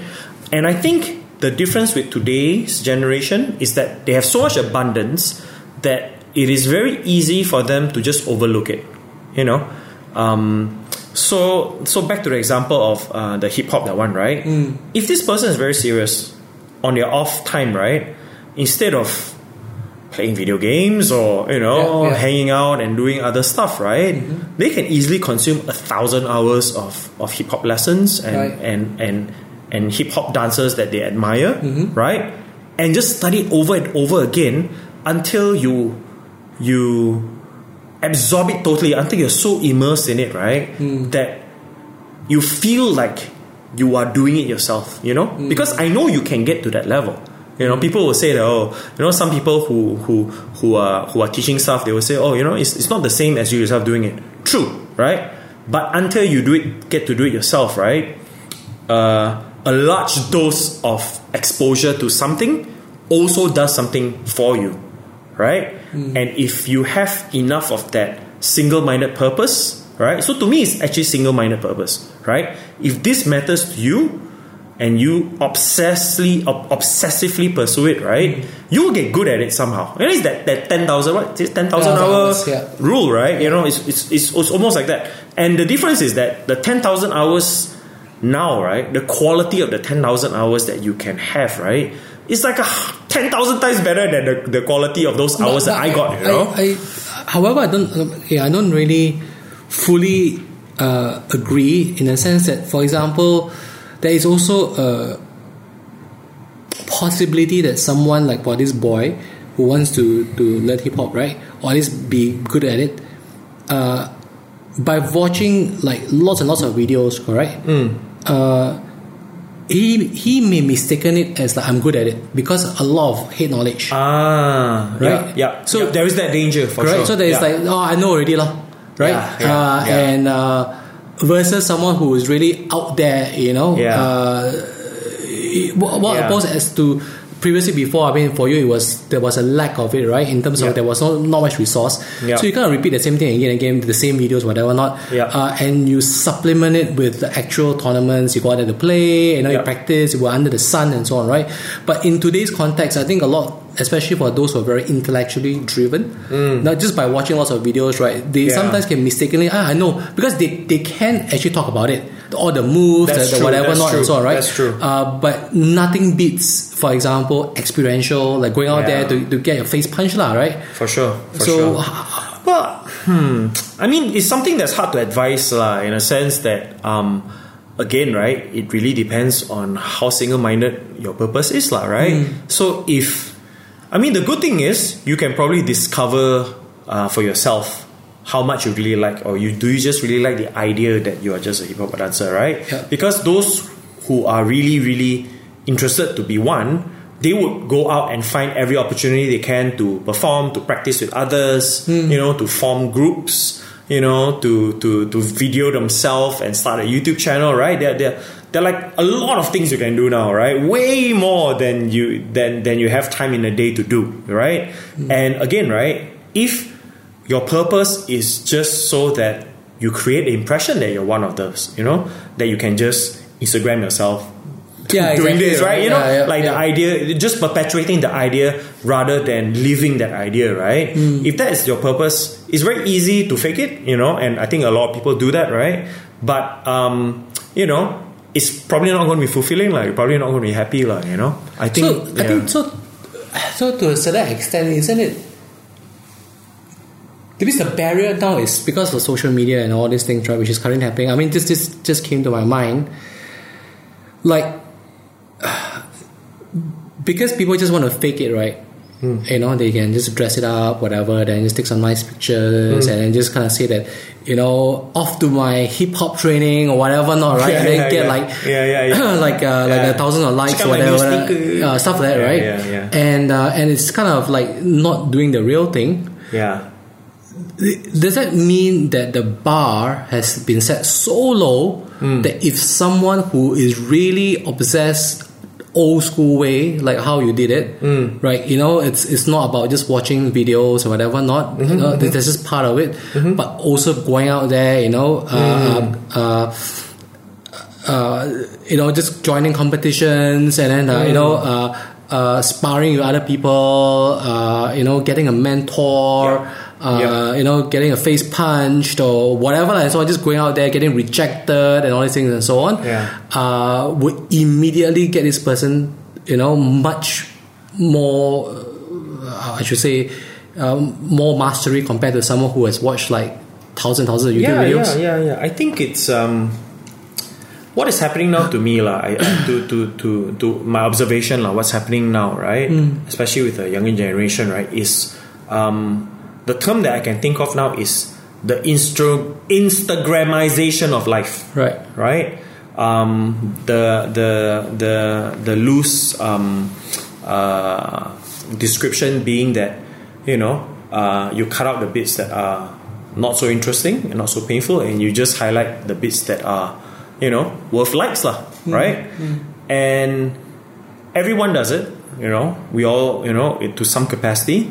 And I think the difference with today's generation is that they have so much abundance that it is very easy for them to just overlook it you know? Um, so so back to the example of uh, the hip hop that one right? If this person is very serious on their off time right instead of playing video games or you know Yeah, yeah. hanging out and doing other stuff right mm-hmm. they can easily consume a thousand hours of, of hip hop lessons and, Right. and and and hip hop dancers that they admire mm-hmm. right and just study over and over again until you you absorb it totally until you're so immersed in it, right? Mm. That you feel like you are doing it yourself, you know? Mm. Because I know you can get to that level. You know, people will say that, oh, you know, some people who who who are who are teaching stuff, they will say, oh, you know, it's, it's not the same as you yourself doing it. True, right? But until you do it, get to do it yourself, right? Uh, a large dose of exposure to something also does something for you, right? And if you have enough of that single-minded purpose, right? So to me, it's actually single-minded purpose, right? If this matters to you, and you obsessively ob- obsessively pursue it, right? You will get good at it somehow. Know, it's that that ten thousand what ten thousand hour hours, yeah. rule, right? You know, it's, it's it's it's almost like that. And the difference is that the ten thousand hours now, right? The quality of the ten thousand hours that you can have, right? It's like a ten thousand times better than the, the quality of those hours that I got. You know, I, however, I don't. Yeah, I don't really fully uh, agree in the sense that, for example, there is also a possibility that someone like for this boy who wants to to learn hip hop, right, or at least be good at it, uh, by watching like lots and lots of videos, correct? Uh, he he may mistaken it as like I'm good at it because a lot of head knowledge. ah, Right. yeah. So- So there is that danger for Correct. sure. So there's Yeah. like, oh, I know already, lah. Right. Yeah, yeah, uh, yeah. And uh, versus someone who is really out there, you know. Yeah. Uh, what what Yeah. opposed as to previously before? I mean, for you, it was there was a lack of it, right? In terms Yeah. of there was not, not much resource, Yeah. so you kind of repeat the same thing again and again, the same videos, whatever not. Yeah. Uh, and you supplement it with the actual tournaments. You go out there to play, you know, you practice. You were under the sun and so on, right? But in today's context, I think a lot, especially for those who are very intellectually driven, not just by watching lots of videos, right? They Mm. Yeah. sometimes can mistakenly, ah, I know, because they, they can actually talk about it, all the moves, That's the, the whatever that's not, and so on, right? that's true. Uh, but nothing beats, for example, experiential, like going out Yeah. there to, to get your face punched, lah, right? for sure. For so, sure. Well, hmm. I mean, it's something that's hard to advise, lah. In a sense that, um, again, right, it really depends on how single-minded your purpose is, lah. Right. So if, I mean, the good thing is you can probably discover uh, for yourself how much you really like, or you do you just really like the idea that you are just a hip hop dancer, right? Yeah. Because those who are really, really interested to be one, they would go out and find every opportunity they can to perform, to practice with others, you know, to form groups, you know, to to to video themselves and start a YouTube channel, right? They're they're they're like a lot of things you can do now, right? Way more than you than than you have time in a day to do, right? And again, right, if your purpose is just so that you create the impression that you're one of those, you know, that you can just Instagram yourself Yeah, doing exactly, this, right? You know, Yeah, yeah, like the idea, just perpetuating the idea rather than living that idea, right? Hmm. If that is your purpose, it's very easy to fake it, you know, and I think a lot of people do that, right? But um, you know, it's probably not going to be fulfilling, like you're probably not going to be happy, like you know. I think, So I think so. So to a certain extent, isn't it? Because the barrier now is because of social media and all these things, right? Which is currently happening. I mean, this this just came to my mind. Like, because people just want to fake it, right? You know, they can just dress it up, whatever, then just take some nice pictures, and then just kind of say that, you know, off to my hip hop training or whatever, not right? Yeah, and then yeah, get yeah. like, Yeah, yeah, like uh, like a thousand of likes or out my new whatever, uh, stuff like that, right? yeah, yeah. And uh, and it's kind of like not doing the real thing. yeah. Does that mean that the bar has been set so low Hmm. that if someone who is really obsessed old school way, like how you did it, Hmm. right? You know, it's it's not about just watching videos or whatever. Not Mm-hmm, you know, that's just part of it, but also going out there, you know, uh, Hmm. uh, uh, you know, just joining competitions and then uh, you know. Mm. Uh, uh, sparring with other people, uh, you know, getting a mentor, Yeah. Uh, Yeah. you know, getting a face punched or whatever, and so on, just going out there, getting rejected and all these things and so on, Yeah. uh, would immediately get this person, you know, much more, uh, I should say, um, more mastery compared to someone who has watched like thousand, thousands and thousands of YouTube yeah, videos. Yeah, yeah, yeah. I think it's um, what is happening now to me, lah. I- To, to, to, to my observation, lah. What's happening now, right? Especially with the younger generation, right? Is um, the term that I can think of now is the instru- Instagramization of life Right. right? Um, the the the the loose um, uh, description being that you know uh, you cut out the bits that are not so interesting and not so painful, and you just highlight the bits that are you know worth likes, lah, right? And everyone does it, you know. We all you know it to some capacity,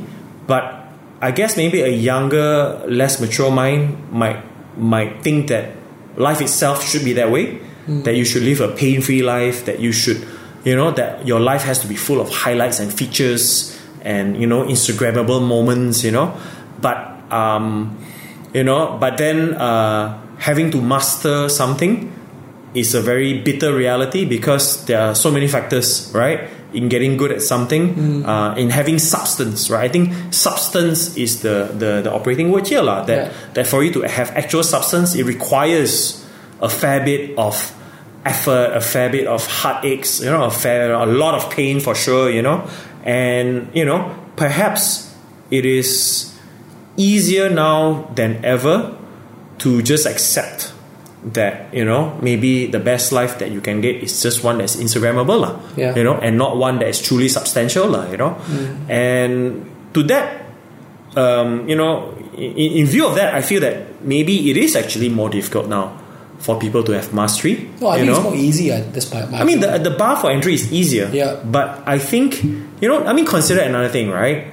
but I guess maybe a younger, less mature mind might might think that life itself should be that way. That you should live a pain-free life. That you should, you know, that your life has to be full of highlights and features and you know Instagrammable moments. You know, but um, you know, but then uh, having to master something is a very bitter reality because there are so many factors, right? In getting good at something, uh, in having substance, right? I think substance is the, the, the operating word here, lah. That, Yeah. that for you to have actual substance, it requires a fair bit of effort, a fair bit of heartaches, you know, a fair, a lot of pain for sure, you know, and you know, perhaps it is easier now than ever to just accept that you know maybe the best life that you can get is just one that's instagrammable lah, Yeah. you know and not one that is truly substantial lah, you know and to that um, you know in, in view of that i feel that maybe it is actually more difficult now for people to have mastery No, I you think know it's more easy at this part. I mean, the, the bar for entry is easier. Yeah. But I think, you know, I mean, consider another thing, right?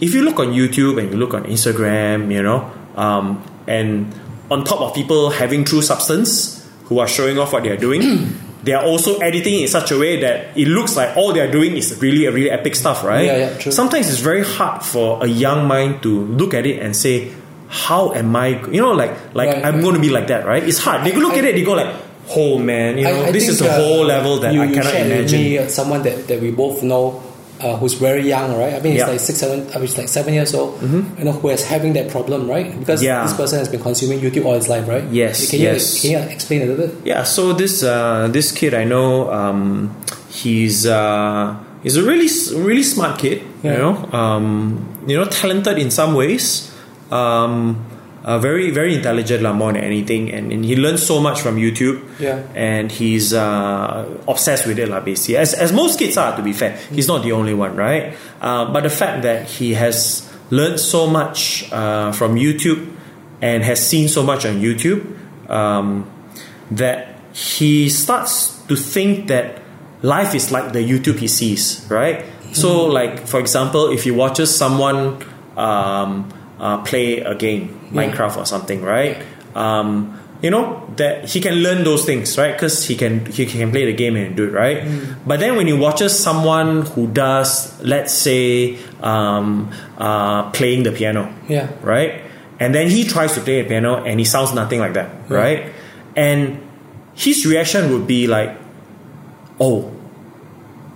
If you look on YouTube and you look on Instagram, you know, um, and on top of people having true substance who are showing off what they are doing, they are also editing in such a way that it looks like all they are doing is really, a really epic stuff, right? Yeah, yeah, true. Sometimes it's very hard for a young mind to look at it and say, how am I, you know, like, like Right, I'm going to be like that, right? It's hard. They look I- at it, they go like, oh man, you know, I- I this is a uh, whole level that you, I cannot imagine. Me, uh, someone that, that we both know, uh, who's very young, right? I mean, Yeah. Mm-hmm. like six, seven. I mean, he's like seven years old. You know, who is having that problem, right? Because Yeah. this person has been consuming YouTube all his life, right? Yes, Can yes. can you explain a little bit? Yeah, so this uh, this kid I know, um, he's uh, he's a really really smart kid. Yeah. You know, um, you know, talented in some ways. Um, uh, very very intelligent lah, more than anything, and, and he learns so much from YouTube. Yeah. and he's uh, obsessed with it, lah. Basically, as as most kids are. To be fair, he's not the only one, right? Uh, but the fact that he has learned so much uh, from YouTube and has seen so much on YouTube. Um, that he starts to think that life is like the YouTube he sees, right? So, like for example, if he watches someone um, uh, play a game, Yeah. Minecraft or something, right? Um, you know that he can learn those things right? Because he can he can play the game and do it right? But then when he watches someone who does let's say um, uh, playing the piano Yeah. right? And then he tries to play the piano and he sounds nothing like that right? And his reaction would be like oh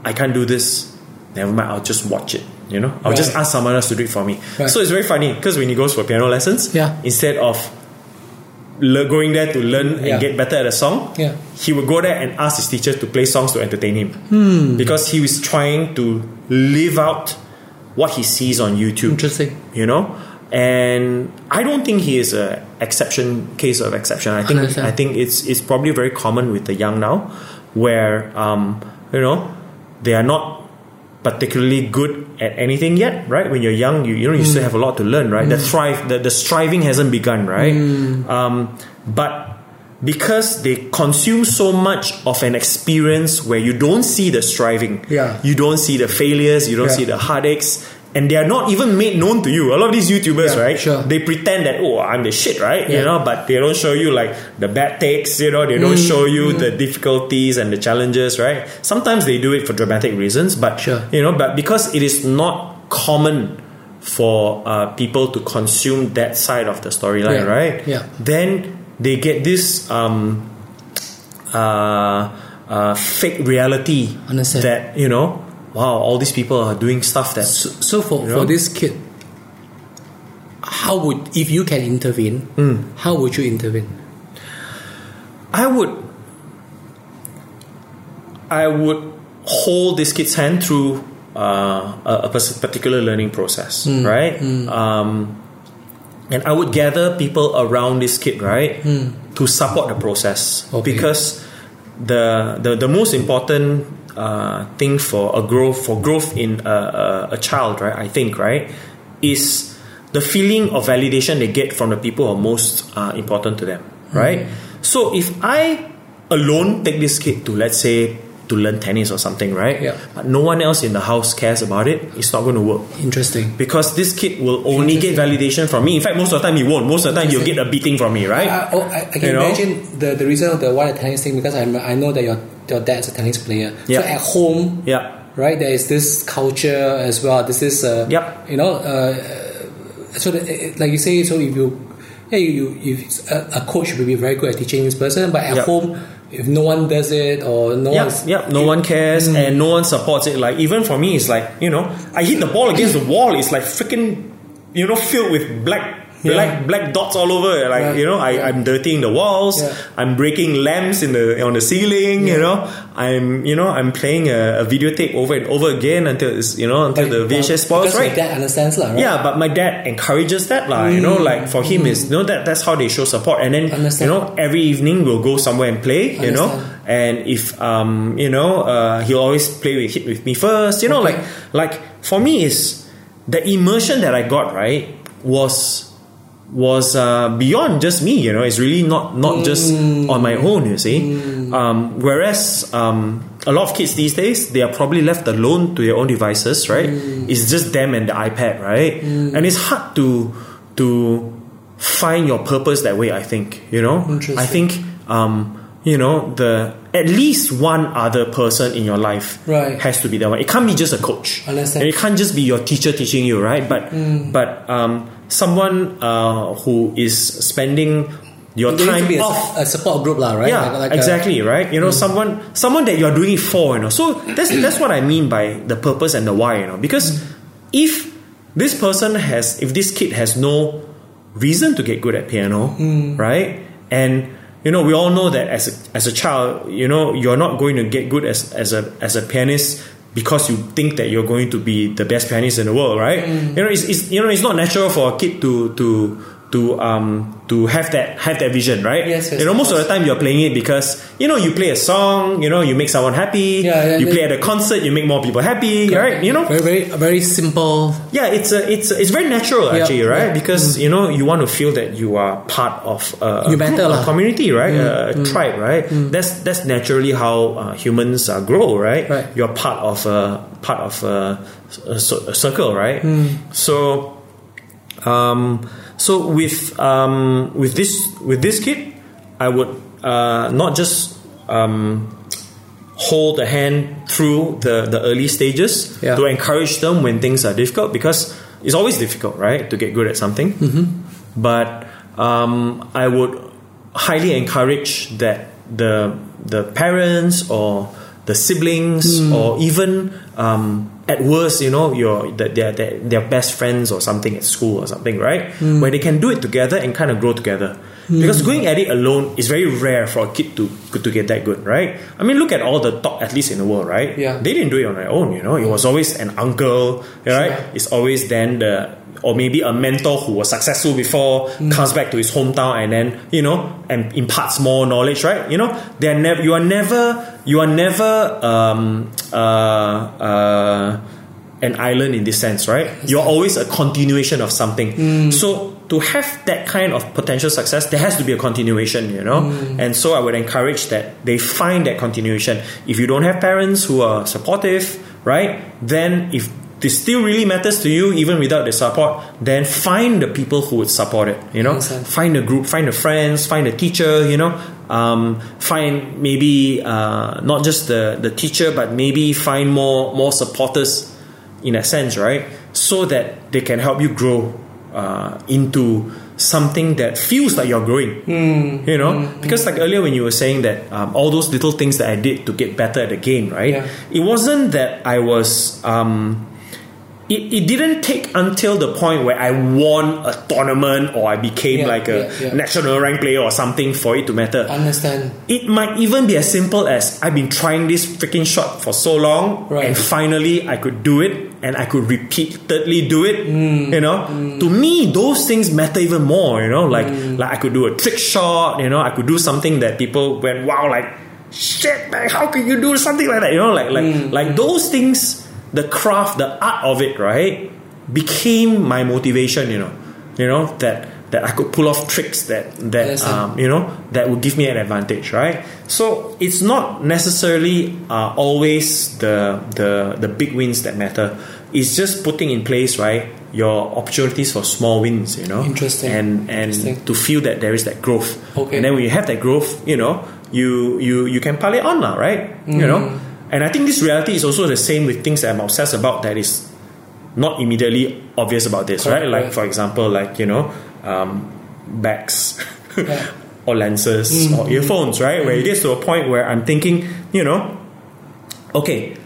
I can't do this. Never mind I'll just watch it you know I'll just ask someone else to do it for me Right. so it's very funny because when he goes for piano lessons Yeah. instead of le- going there to learn and get better at a song Yeah. he would go there and ask his teacher to play songs to entertain him Hmm. because he was trying to live out what he sees on YouTube Interesting. you know and I don't think he is a exception case of exception I think. I think it's it's probably very common with the young now where um, you know they are not particularly good at anything yet right? When you're young you, you know you still mm. have a lot to learn right? The mm. thrive the, the striving hasn't begun right? Mm. Um, but because they consume so much of an experience where you don't see the striving Yeah. you don't see the failures you don't Yeah. see the heartaches and they are not even made known to you a lot of these youtubers Yeah, right sure. they pretend that oh i'm the shit right you know but they don't show you like the bad takes you know they don't Mm, show you the difficulties and the challenges right sometimes they do it for dramatic reasons but Sure. you know but because it is not common for uh, people to consume that side of the storyline Yeah, right yeah. then they get this um, uh, uh, fake reality Understand. that you know wow all these people are doing stuff that So, so for, You know? for this kid, how would if you can intervene? Hmm. How would you intervene? I would I would hold this kid's hand through uh, a, a particular learning process, right? Um, and I would gather people around this kid, right, to support the process Okay. because the, the the most important uh, thing for a growth for growth in a, a, a child, right? I think, right, is the feeling of validation they get from the people who are most uh, important to them, right? So if I alone take this kid to let's say to learn tennis or something, right? Yeah. But no one else in the house cares about it. It's not going to work Interesting. because this kid will only get validation from me. In fact, most of the time he won't. Most of the time he'll get a beating from me, right? I, oh, I, I can You know? imagine the, the reason of the why the tennis thing because I, I know that your your dad's a tennis player. Yeah. So at home, yeah. right, there is this culture as well. This is uh, Yep. you know, uh, so that, like you say, so if you yeah, you, you if a, a coach will be very good at teaching this person, but at Yep. home, if no one does it or no Yeah, one's yeah, no one cares Mm. and no one supports it. Like even for me, it's like you know, I hit the ball against the wall. It's like freaking, you know, filled with black. Black, black dots all over. Like Right. you know, I. I'm dirtying the walls. I'm breaking lamps in the on the ceiling. You know, I'm you know I'm playing a, a videotape over and over again until it's you know until the VHS spoils. Right? your dad understands lah, right? Yeah, but my dad encourages that, lah. You know, like for him is you know that that's how they show support. And then Mm. Understand. you know every evening we'll go somewhere and play. You know, and if um you know uh, he'll always play with hit with me first. You know, Okay. like like for me is the immersion that I got right was was uh, beyond just me. You know, it's really not not just Mm. on my own. You see, um, whereas um, a lot of kids these days they are probably left alone to their own devices. Right, Mm. it's just them and the iPad. Right, and it's hard to to find your purpose that way. I think you know. I think um, you know the at least one other person in your life Right. has to be the one. It can't be just a coach. It can't just be your teacher teaching you, right? But Mm. but um, someone uh, who is spending your needs to time be a, off. a support group lah, right? Yeah, Like- like a- exactly, right? You know, mm. someone someone that you're doing it for, you know. So that's that's what I mean by the purpose and the why, you know. Because mm. if this person has, if this kid has no reason to get good at piano, mm. right? And you know, we all know that as a, as a child, you know, you're not going to get good as as a as a pianist because you think that you're going to be the best pianist in the world, right? Mm. You know, it's, it's you know, it's not natural for a kid to to to um to have that have that vision, right? Yes, yes, you know, of most of the time you're playing it because you know you play a song, you know, you make someone happy. Yeah, yeah, you play at a concert, you make more people happy, right? You know, very very very simple. yeah, it's a, it's a, it's very natural actually, right? Because you know you want to feel that you are part of a, You matter a. Mm. community, right? A, a tribe, right? That's that's naturally how uh, humans uh, grow, right? Right. You're part of a part of a, a, a circle, right? Mm. So, um, so with um, with this with this kid, I would uh, not just um, hold a hand through the, the early stages Yeah. to encourage them when things are difficult because it's always difficult, right, to get good at something. But um, I would highly encourage that the the parents or the siblings or even um, at worst, you know, your their, their their best friends or something at school or something, right? Hmm. Where they can do it together and kind of grow together. Because going at it alone is very rare for a kid to to get that good, right? I mean, look at all the top athletes in the world, right? Yeah. They didn't do it on their own, you know. It was always an uncle, right? Sure. It's always then the or maybe a mentor who was successful before comes back to his hometown and then you know and imparts more knowledge, right? You know, they're never you are never you are never um, uh, uh, an island in this sense, right? You're always a continuation of something. So to have that kind of potential success, there has to be a continuation, you know. And so I would encourage that they find that continuation. If you don't have parents who are supportive, right? Then if this still really matters to you, even without the support, then find the people who would support it. You know, find a group, find the friends, find a teacher. You know, um, find maybe uh, not just the the teacher, but maybe find more more supporters in a sense, right? So that they can help you grow uh, into something that feels like you're growing. Hmm. You know, because like earlier when you were saying that um, all those little things that I did to get better at the game, right? Yeah. It wasn't that I was. Um, it, it didn't take until the point where I won a tournament or I became Yeah, like a yeah, yeah. national rank player or something for it to matter. Understand. It might even be as simple as I've been trying this freaking shot for so long, Right. and finally I could do it, and I could repeatedly do it. Mm. You know, to me, those things matter even more. You know, like Mm. like I could do a trick shot. You know, I could do something that people went, "Wow!" Like, shit, man, how can you do something like that? You know, like like Mm. like those things, the craft, the art of it, right, became my motivation. You know, you know that that I could pull off tricks that that Yes, um, you know that would give me an advantage right so it's not necessarily uh, always the the the big wins that matter it's just putting in place right your opportunities for small wins you know Interesting. and and Interesting. to feel that there is that growth Okay. and then when you have that growth you know you you you can parlay on now right you know Mm. And I think this reality is also the same with things that I'm obsessed about that is not immediately obvious about this, Correct, right? Like for example, like you know, um, bags Yeah. or lenses or earphones, right? Where it gets to a point where I'm thinking, you know, okay,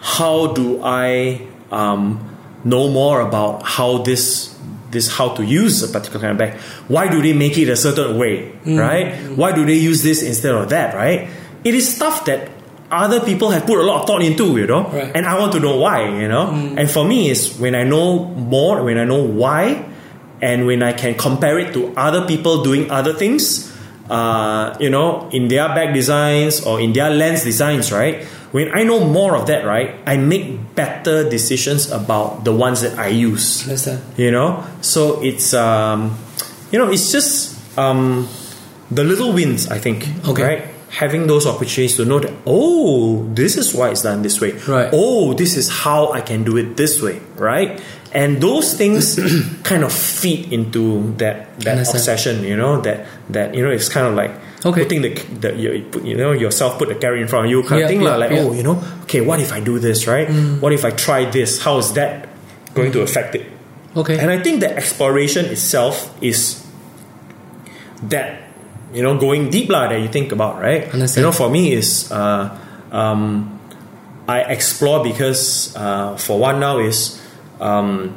how do I um, know more about how this this how to use a particular kind of bag? Why do they make it a certain way, right? Why do they use this instead of that, right? It is stuff that other people have put a lot of thought into, you know, Right. and I want to know why, you know. And for me, is when I know more, when I know why, and when I can compare it to other people doing other things, uh, you know, in their bag designs or in their lens designs, right? When I know more of that, right, I make better decisions about the ones that I use. Understand. You know, so it's um, you know, it's just um, the little wins. I think. Okay. Right. Having those opportunities to know that oh, this is why it's done this way. Right. Oh, this is how I can do it this way. Right. And those things kind of feed into that that obsession. You know that that you know it's kind of like Okay. putting the, the you, put- you know yourself put the carrot in front of you kind Yeah, of thing yeah, like yeah. oh you know okay what if I do this right? Mm. What if I try this? How is that going to affect it? Okay. And I think the exploration itself is that you know going deep lah that you think about, right? Understand. You know, for me is uh, um, I explore because uh, for one now is um,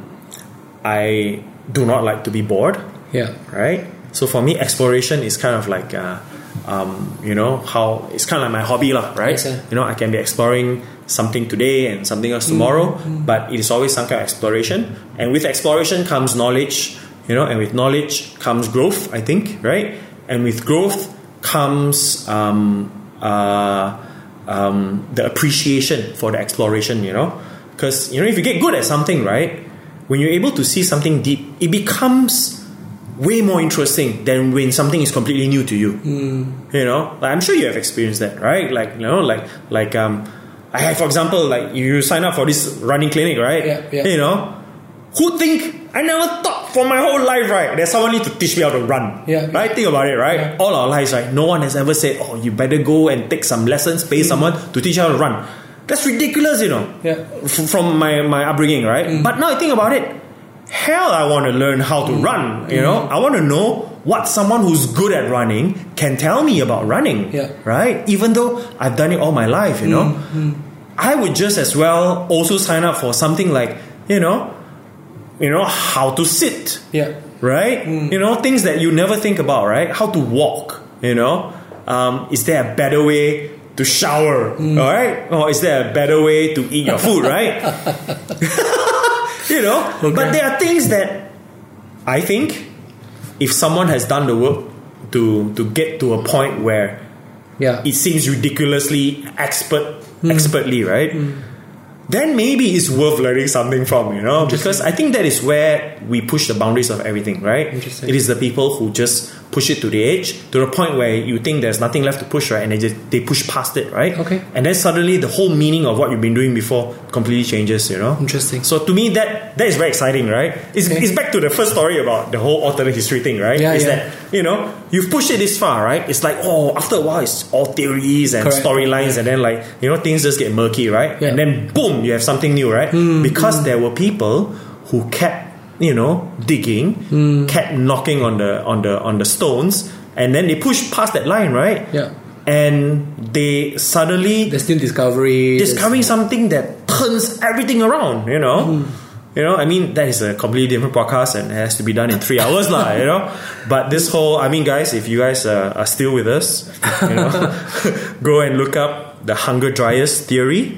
I do not like to be bored, yeah. right? So for me, exploration is kind of like uh, um, you know how it's kind of like my hobby lah, right? Yes, you know, I can be exploring something today and something else tomorrow, Mm-hmm. but it is always some kind of exploration. And with exploration comes knowledge, you know, and with knowledge comes growth, I think, right? And with growth comes um, uh, um, the appreciation for the exploration, you know, because you know if you get good at something, right, when you're able to see something deep, it becomes way more interesting than when something is completely new to you. You know, like I'm sure you have experienced that, right? Like you know, like like um, I have, for example, like you sign up for this running clinic, right? Yeah, yeah. You know, who think I never thought for my whole life, right? That someone need to teach me how to run. Yeah. Right? Think about it, right? Yeah. All our lives, right? No one has ever said, Oh, you better go and take some lessons, pay mm. someone to teach you how to run. That's ridiculous, you know. Yeah. f- From my, my upbringing, right? Mm. But now I think about it, hell I want to learn how to mm. run, you know? I want to know what someone who's good at running can tell me about running. Yeah. Right? Even though I've done it all my life, you know? I would just as well also sign up for something like, you know, you know, how to sit, Yeah. right? Mm. You know, things that you never think about, right? How to walk, you know? Um, is there a better way to shower, mm. all right? Or is there a better way to eat your food, right? you know? But there are things that I think if someone has done the work to to get to a point where Yeah. it seems ridiculously expert hmm. expertly right hmm. Then maybe it's worth learning something from you know because i think that is where we push the boundaries of everything right Interesting. it is the people who just push it to the edge to the point where you think there's nothing left to push right and they just they push past it right Okay. and then suddenly the whole meaning of what you've been doing before completely changes you know Interesting. so to me that that is very exciting right it's, Okay. it's back to the first story about the whole alternate history thing right Yeah, is yeah. that you know, you've pushed it this far, right? It's like, oh, after a while, it's all theories and storylines, and then like, you know, things just get murky, right? Yeah. And then boom, you have something new, right? Hmm, because hmm. there were people who kept, you know, digging, Hmm. kept knocking on the on the on the stones, and then they pushed past that line, right? Yeah. And they suddenly There's new discovery. discovering something that turns everything around, you know. Hmm. You know, I mean, that is a completely different podcast and it has to be done in three hours, lah. You know, but this whole, I mean, guys, if you guys uh, are still with us, you know, go and look up the Hunger Dryas theory.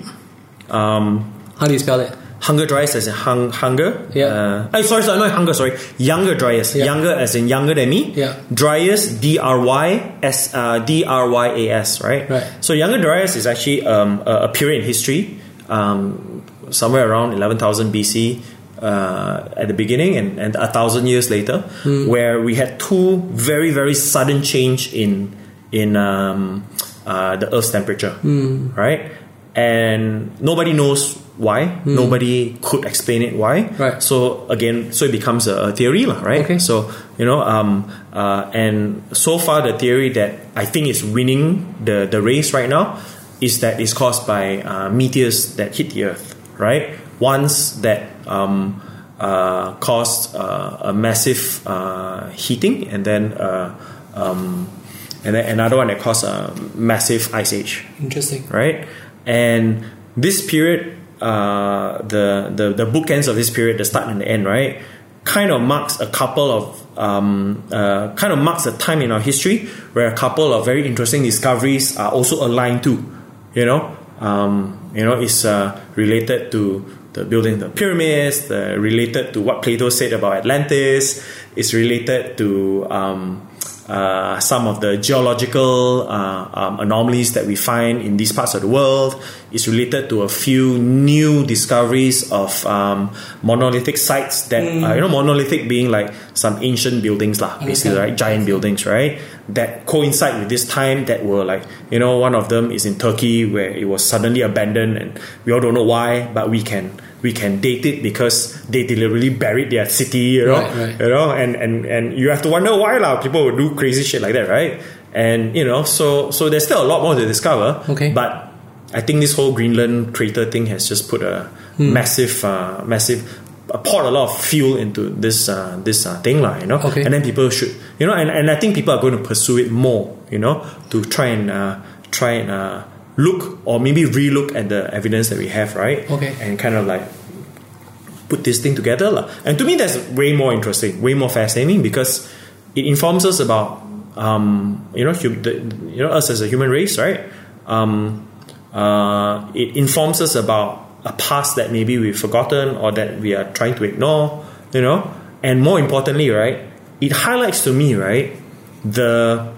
Um, How do you spell it? Hunger Dryas as in hung, hunger. Yeah. Uh, oh, sorry, sorry, not hunger. Sorry, younger Dryas. Yeah. Younger as in younger than me. Yeah. Dryas, D R Y S uh, D R Y A S. Right. Right. So younger Dryas is actually um, a, a period in history, um, somewhere around eleven thousand BC. Uh, at the beginning and, and a thousand years later, where we had two very very sudden change in in um, uh, the Earth's temperature, right? And nobody knows why. Nobody could explain it why. Right. So again, so it becomes a, a theory, lah, right? Okay. So you know, um, uh, and so far the theory that I think is winning the the race right now is that it's caused by uh, meteors that hit the Earth, right? Ones that um, uh, caused uh, a massive uh, heating, and then uh, um, and then another one that caused a massive ice age Interesting. right? And this period, uh, the, the the bookends of this period, the start and the end, right, kind of marks a couple of um, uh, kind of marks a time in our history where a couple of very interesting discoveries are also aligned to, you know, um, you know, it's uh, related to the building the pyramids, the, related to what Plato said about Atlantis, it's related to um, uh, some of the geological uh, um, anomalies that we find in these parts of the world. is related to a few new discoveries of um, monolithic sites that, uh, you know, monolithic being like some ancient buildings, lah, basically, Okay. right? Giant buildings, right? That coincide with this time that were like, you know, one of them is in Turkey where it was suddenly abandoned and we all don't know why, but we can. We can date it because they deliberately buried their city, you know, Right, right. you know, and, and, and you have to wonder why lah. People would do crazy shit like that, right? And you know, so so there's still a lot more to discover. Okay. But I think this whole Greenland crater thing has just put a Hmm. massive, uh, massive, uh, poured a lot of fuel into this uh, this uh, thing lah. You know, Okay. and then people should, you know, and, and I think people are going to pursue it more. You know, to try and uh, try and uh, look or maybe relook at the evidence that we have, right? Okay. And kind of like put this thing together. lah. And to me, that's way more interesting, way more fascinating because it informs us about, um, you know, hum- the, you know, us as a human race, right? Um, uh, it informs us about a past that maybe we've forgotten or that we are trying to ignore, you know. And more importantly, right, it highlights to me, right, the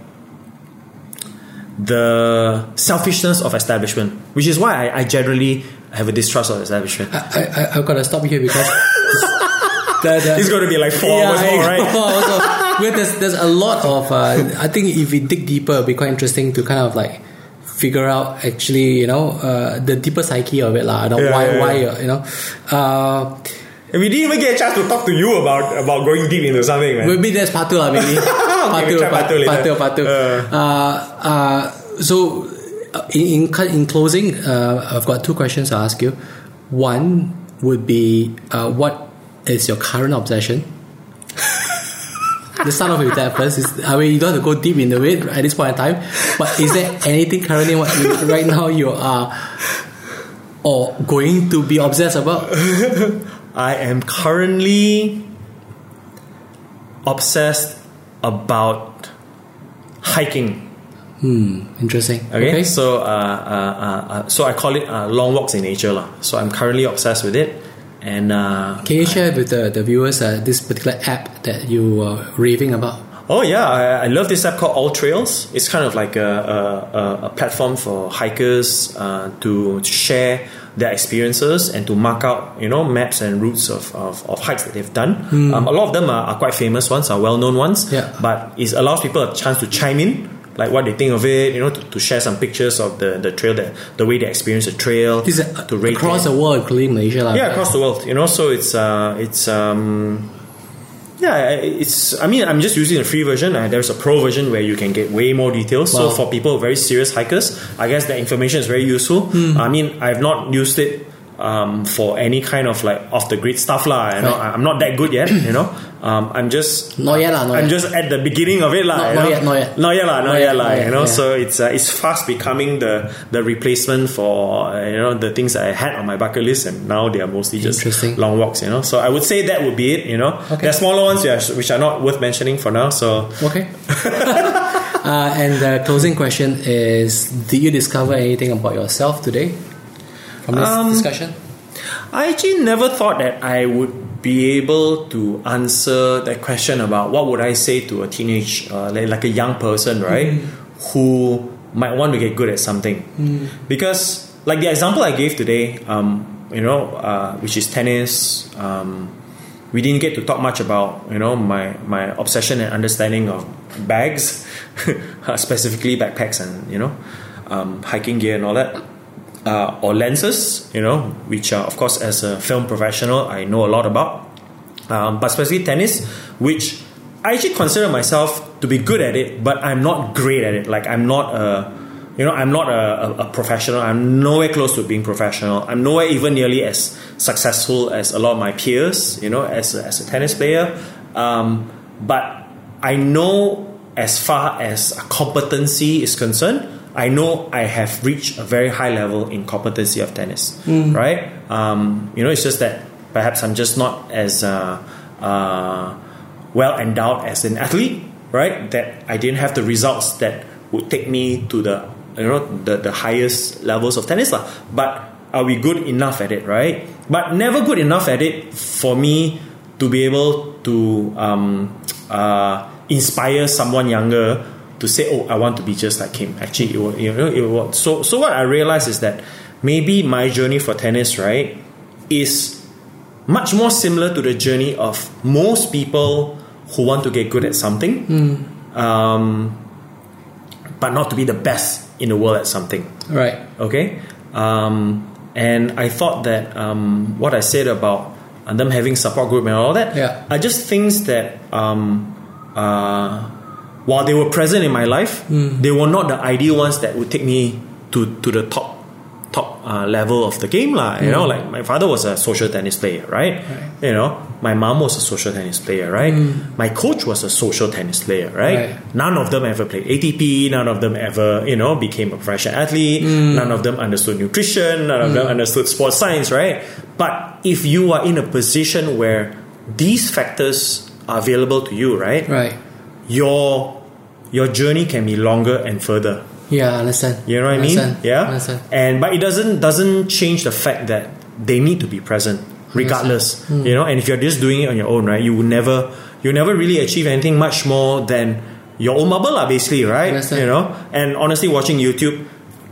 the selfishness of establishment, which is why I, I generally have a distrust of establishment. I, I, I've got to stop here because the, the, It's going to be like four hours more, right? four hours more. Well, there's, there's a lot of. Uh, I think if we dig deeper, it'll be quite interesting to kind of like figure out actually, you know, uh, the deeper psyche of it, lah. You know, Yeah, why, yeah, why, yeah. you know. Uh, we didn't even get a chance to talk to you about about going deep into something, man. Maybe that's part two, lah. Maybe part we'll two, try part two later. part two, part two. Uh. Uh, uh, so, in in, in closing, uh, I've got two questions to ask you. One would be, uh, what is your current obsession? Let's start off with that first. Is, I mean, you don't have to go deep into it at this point in time. But is there anything currently what you- right now you are or going to be obsessed about? I am currently obsessed about hiking. Hmm, Interesting. Okay, so uh, uh, uh, uh, so I call it uh, long walks in nature, lah. So I'm currently obsessed with it, and uh, Can you share with the, the viewers uh, this particular app that you are raving about? Oh yeah, I, I love this app called AllTrails. It's kind of like a, a, a, a platform for hikers uh, to share their experiences and to mark out you know maps and routes of, of, of hikes that they've done. Um, a lot of them are, are quite famous ones, are well known ones. Yeah. But it allows people a chance to chime in. Like what they think of it, you know, to, to share some pictures of the, the trail, that the way they experience the trail, is to rate across it. the world, including Malaysia. lah. Yeah, across the world, you know. So it's uh, it's um, yeah, it's. I mean, I'm just using the free version. Uh, there's a pro version where you can get way more details. Wow. So for people very serious hikers, I guess the information is very useful. Hmm. I mean, I've not used it um, for any kind of like off the grid stuff lah. You know, Right. I'm not that good yet. You know, um, I'm just. Not yet, lah. Not I'm yet. just at the beginning of it, lah. Not- not know? yet, not yet. Not yet, lah. Not, Not yet, yet, not You know, yeah. so it's uh, it's fast becoming the the replacement for uh, you know the things I had on my bucket list, and now they are mostly just long walks. You know, so I would say that would be it. You know, Okay. there are smaller ones yeah, which are not worth mentioning for now. So Okay. uh, and the closing question is: Did you discover anything about yourself today from this Um, discussion? I actually never thought that I would be able to answer that question about what would I say to a teenage, uh, like, like a young person, right, who might want to get good at something. Because, like the example I gave today, um, you know, uh, which is tennis. Um, we didn't get to talk much about you know my my obsession and understanding of bags, specifically backpacks and you know um, hiking gear and all that uh, or lenses, you know, which are, of course, as a film professional, I know a lot about. Um, but especially tennis, which I actually consider myself to be good at it, but I'm not great at it. Like I'm not a, you know, I'm not a, a, a professional. I'm nowhere close to being professional. I'm nowhere even nearly as successful as a lot of my peers. You know, as a, as a tennis player. Um, but I know as far as competency is concerned, I know I have reached a very high level in competency of tennis, right? Um, you know, it's just that perhaps I'm just not as uh, uh, well endowed as an athlete, right? That I didn't have the results that would take me to the you know the, the highest levels of tennis, lah. But are we good enough at it, right? But never good enough at it for me to be able to um, uh, inspire someone younger to say, "Oh, I want to be just like him." Actually, it was, you know, it was, so so. What I realized is that maybe my journey for tennis, right, is much more similar to the journey of most people who want to get good at something, um, but not to be the best in the world at something Right. okay um, and i thought that um, what i said about uh, them having support group and all that Yeah. are just things that um, uh, while they were present in my life hmm. they were not the ideal ones that would take me to, to the top top uh, level of the game lah. You know, hmm. like my father was a social tennis player, right? You know, my mom was a social tennis player, right? Hmm. My coach was a social tennis player, right? Right. None of them ever played ATP. None of them ever, you know, became a professional athlete. None of them understood nutrition. None of them understood sports science, right? But if you are in a position where these factors are available to you, right? Right. Your your journey can be longer and further. Yeah, I understand. You know what I mean? Understand. Yeah. Understand. And but it doesn't doesn't change the fact that they need to be present regardless. Hmm. You know, and if you're just doing it on your own, right, you will never you never really achieve anything much more than your own bubble, basically, right? You know, and honestly, watching YouTube,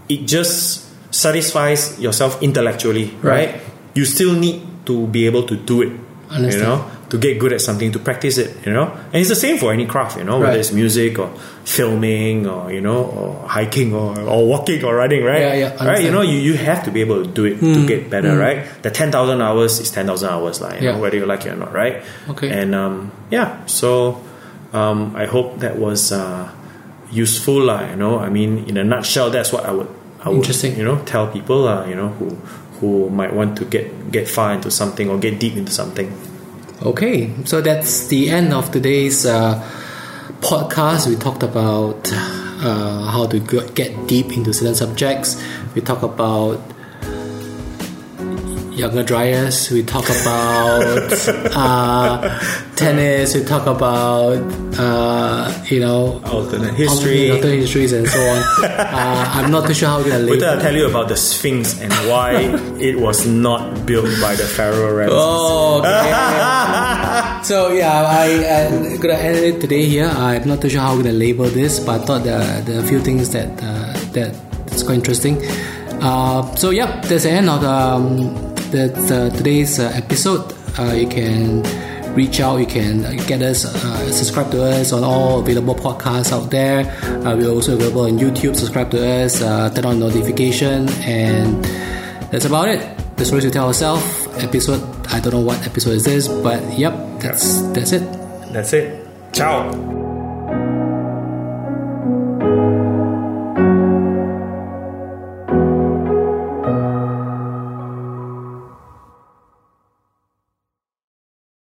it just satisfies yourself intellectually, right? Right. You still need to be able to do it. You Understand. know, to get good at something, to practice it, you know. And it's the same for any craft, you know, whether it's music or filming or you know, or hiking or, or walking or running, right? Yeah, yeah, right. You know, you, you have to be able to do it to get better, right? The ten thousand hours is ten thousand hours, like you Yeah. know, whether you like it or not, right? Okay. And um, yeah, so um, I hope that was uh, useful, lah. You know, I mean, in a nutshell, that's what I would, I would, Interesting. you know, tell people, uh, you know, who who might want to get get far into something or get deep into something. Okay, so that's the end of today's uh, podcast. We talked about uh, how to get deep into certain subjects. We talk about Younger Dryas. We talk about uh, tennis. We talk about uh, you know Alternate history. alternate histories, and so on. uh, I'm not too sure how we're gonna Wait label. till I tell you about the Sphinx and why it was not built by the Pharaoh Ramses. Oh, okay. so yeah, I, I'm gonna end it today here. I'm not too sure how we're gonna label this, but I thought are a few things that uh, that that's quite interesting. Uh, so yeah, that's the end of um, today's uh, episode. Uh, you can reach out. You can uh, get us, uh, subscribe to us on all available podcasts out there. Uh, we're also available on YouTube. Subscribe to us. Uh, turn on notification, and that's about it. The stories we tell ourselves. Episode. I don't know what episode is this, but yep, that's that's it. That's it. Ciao.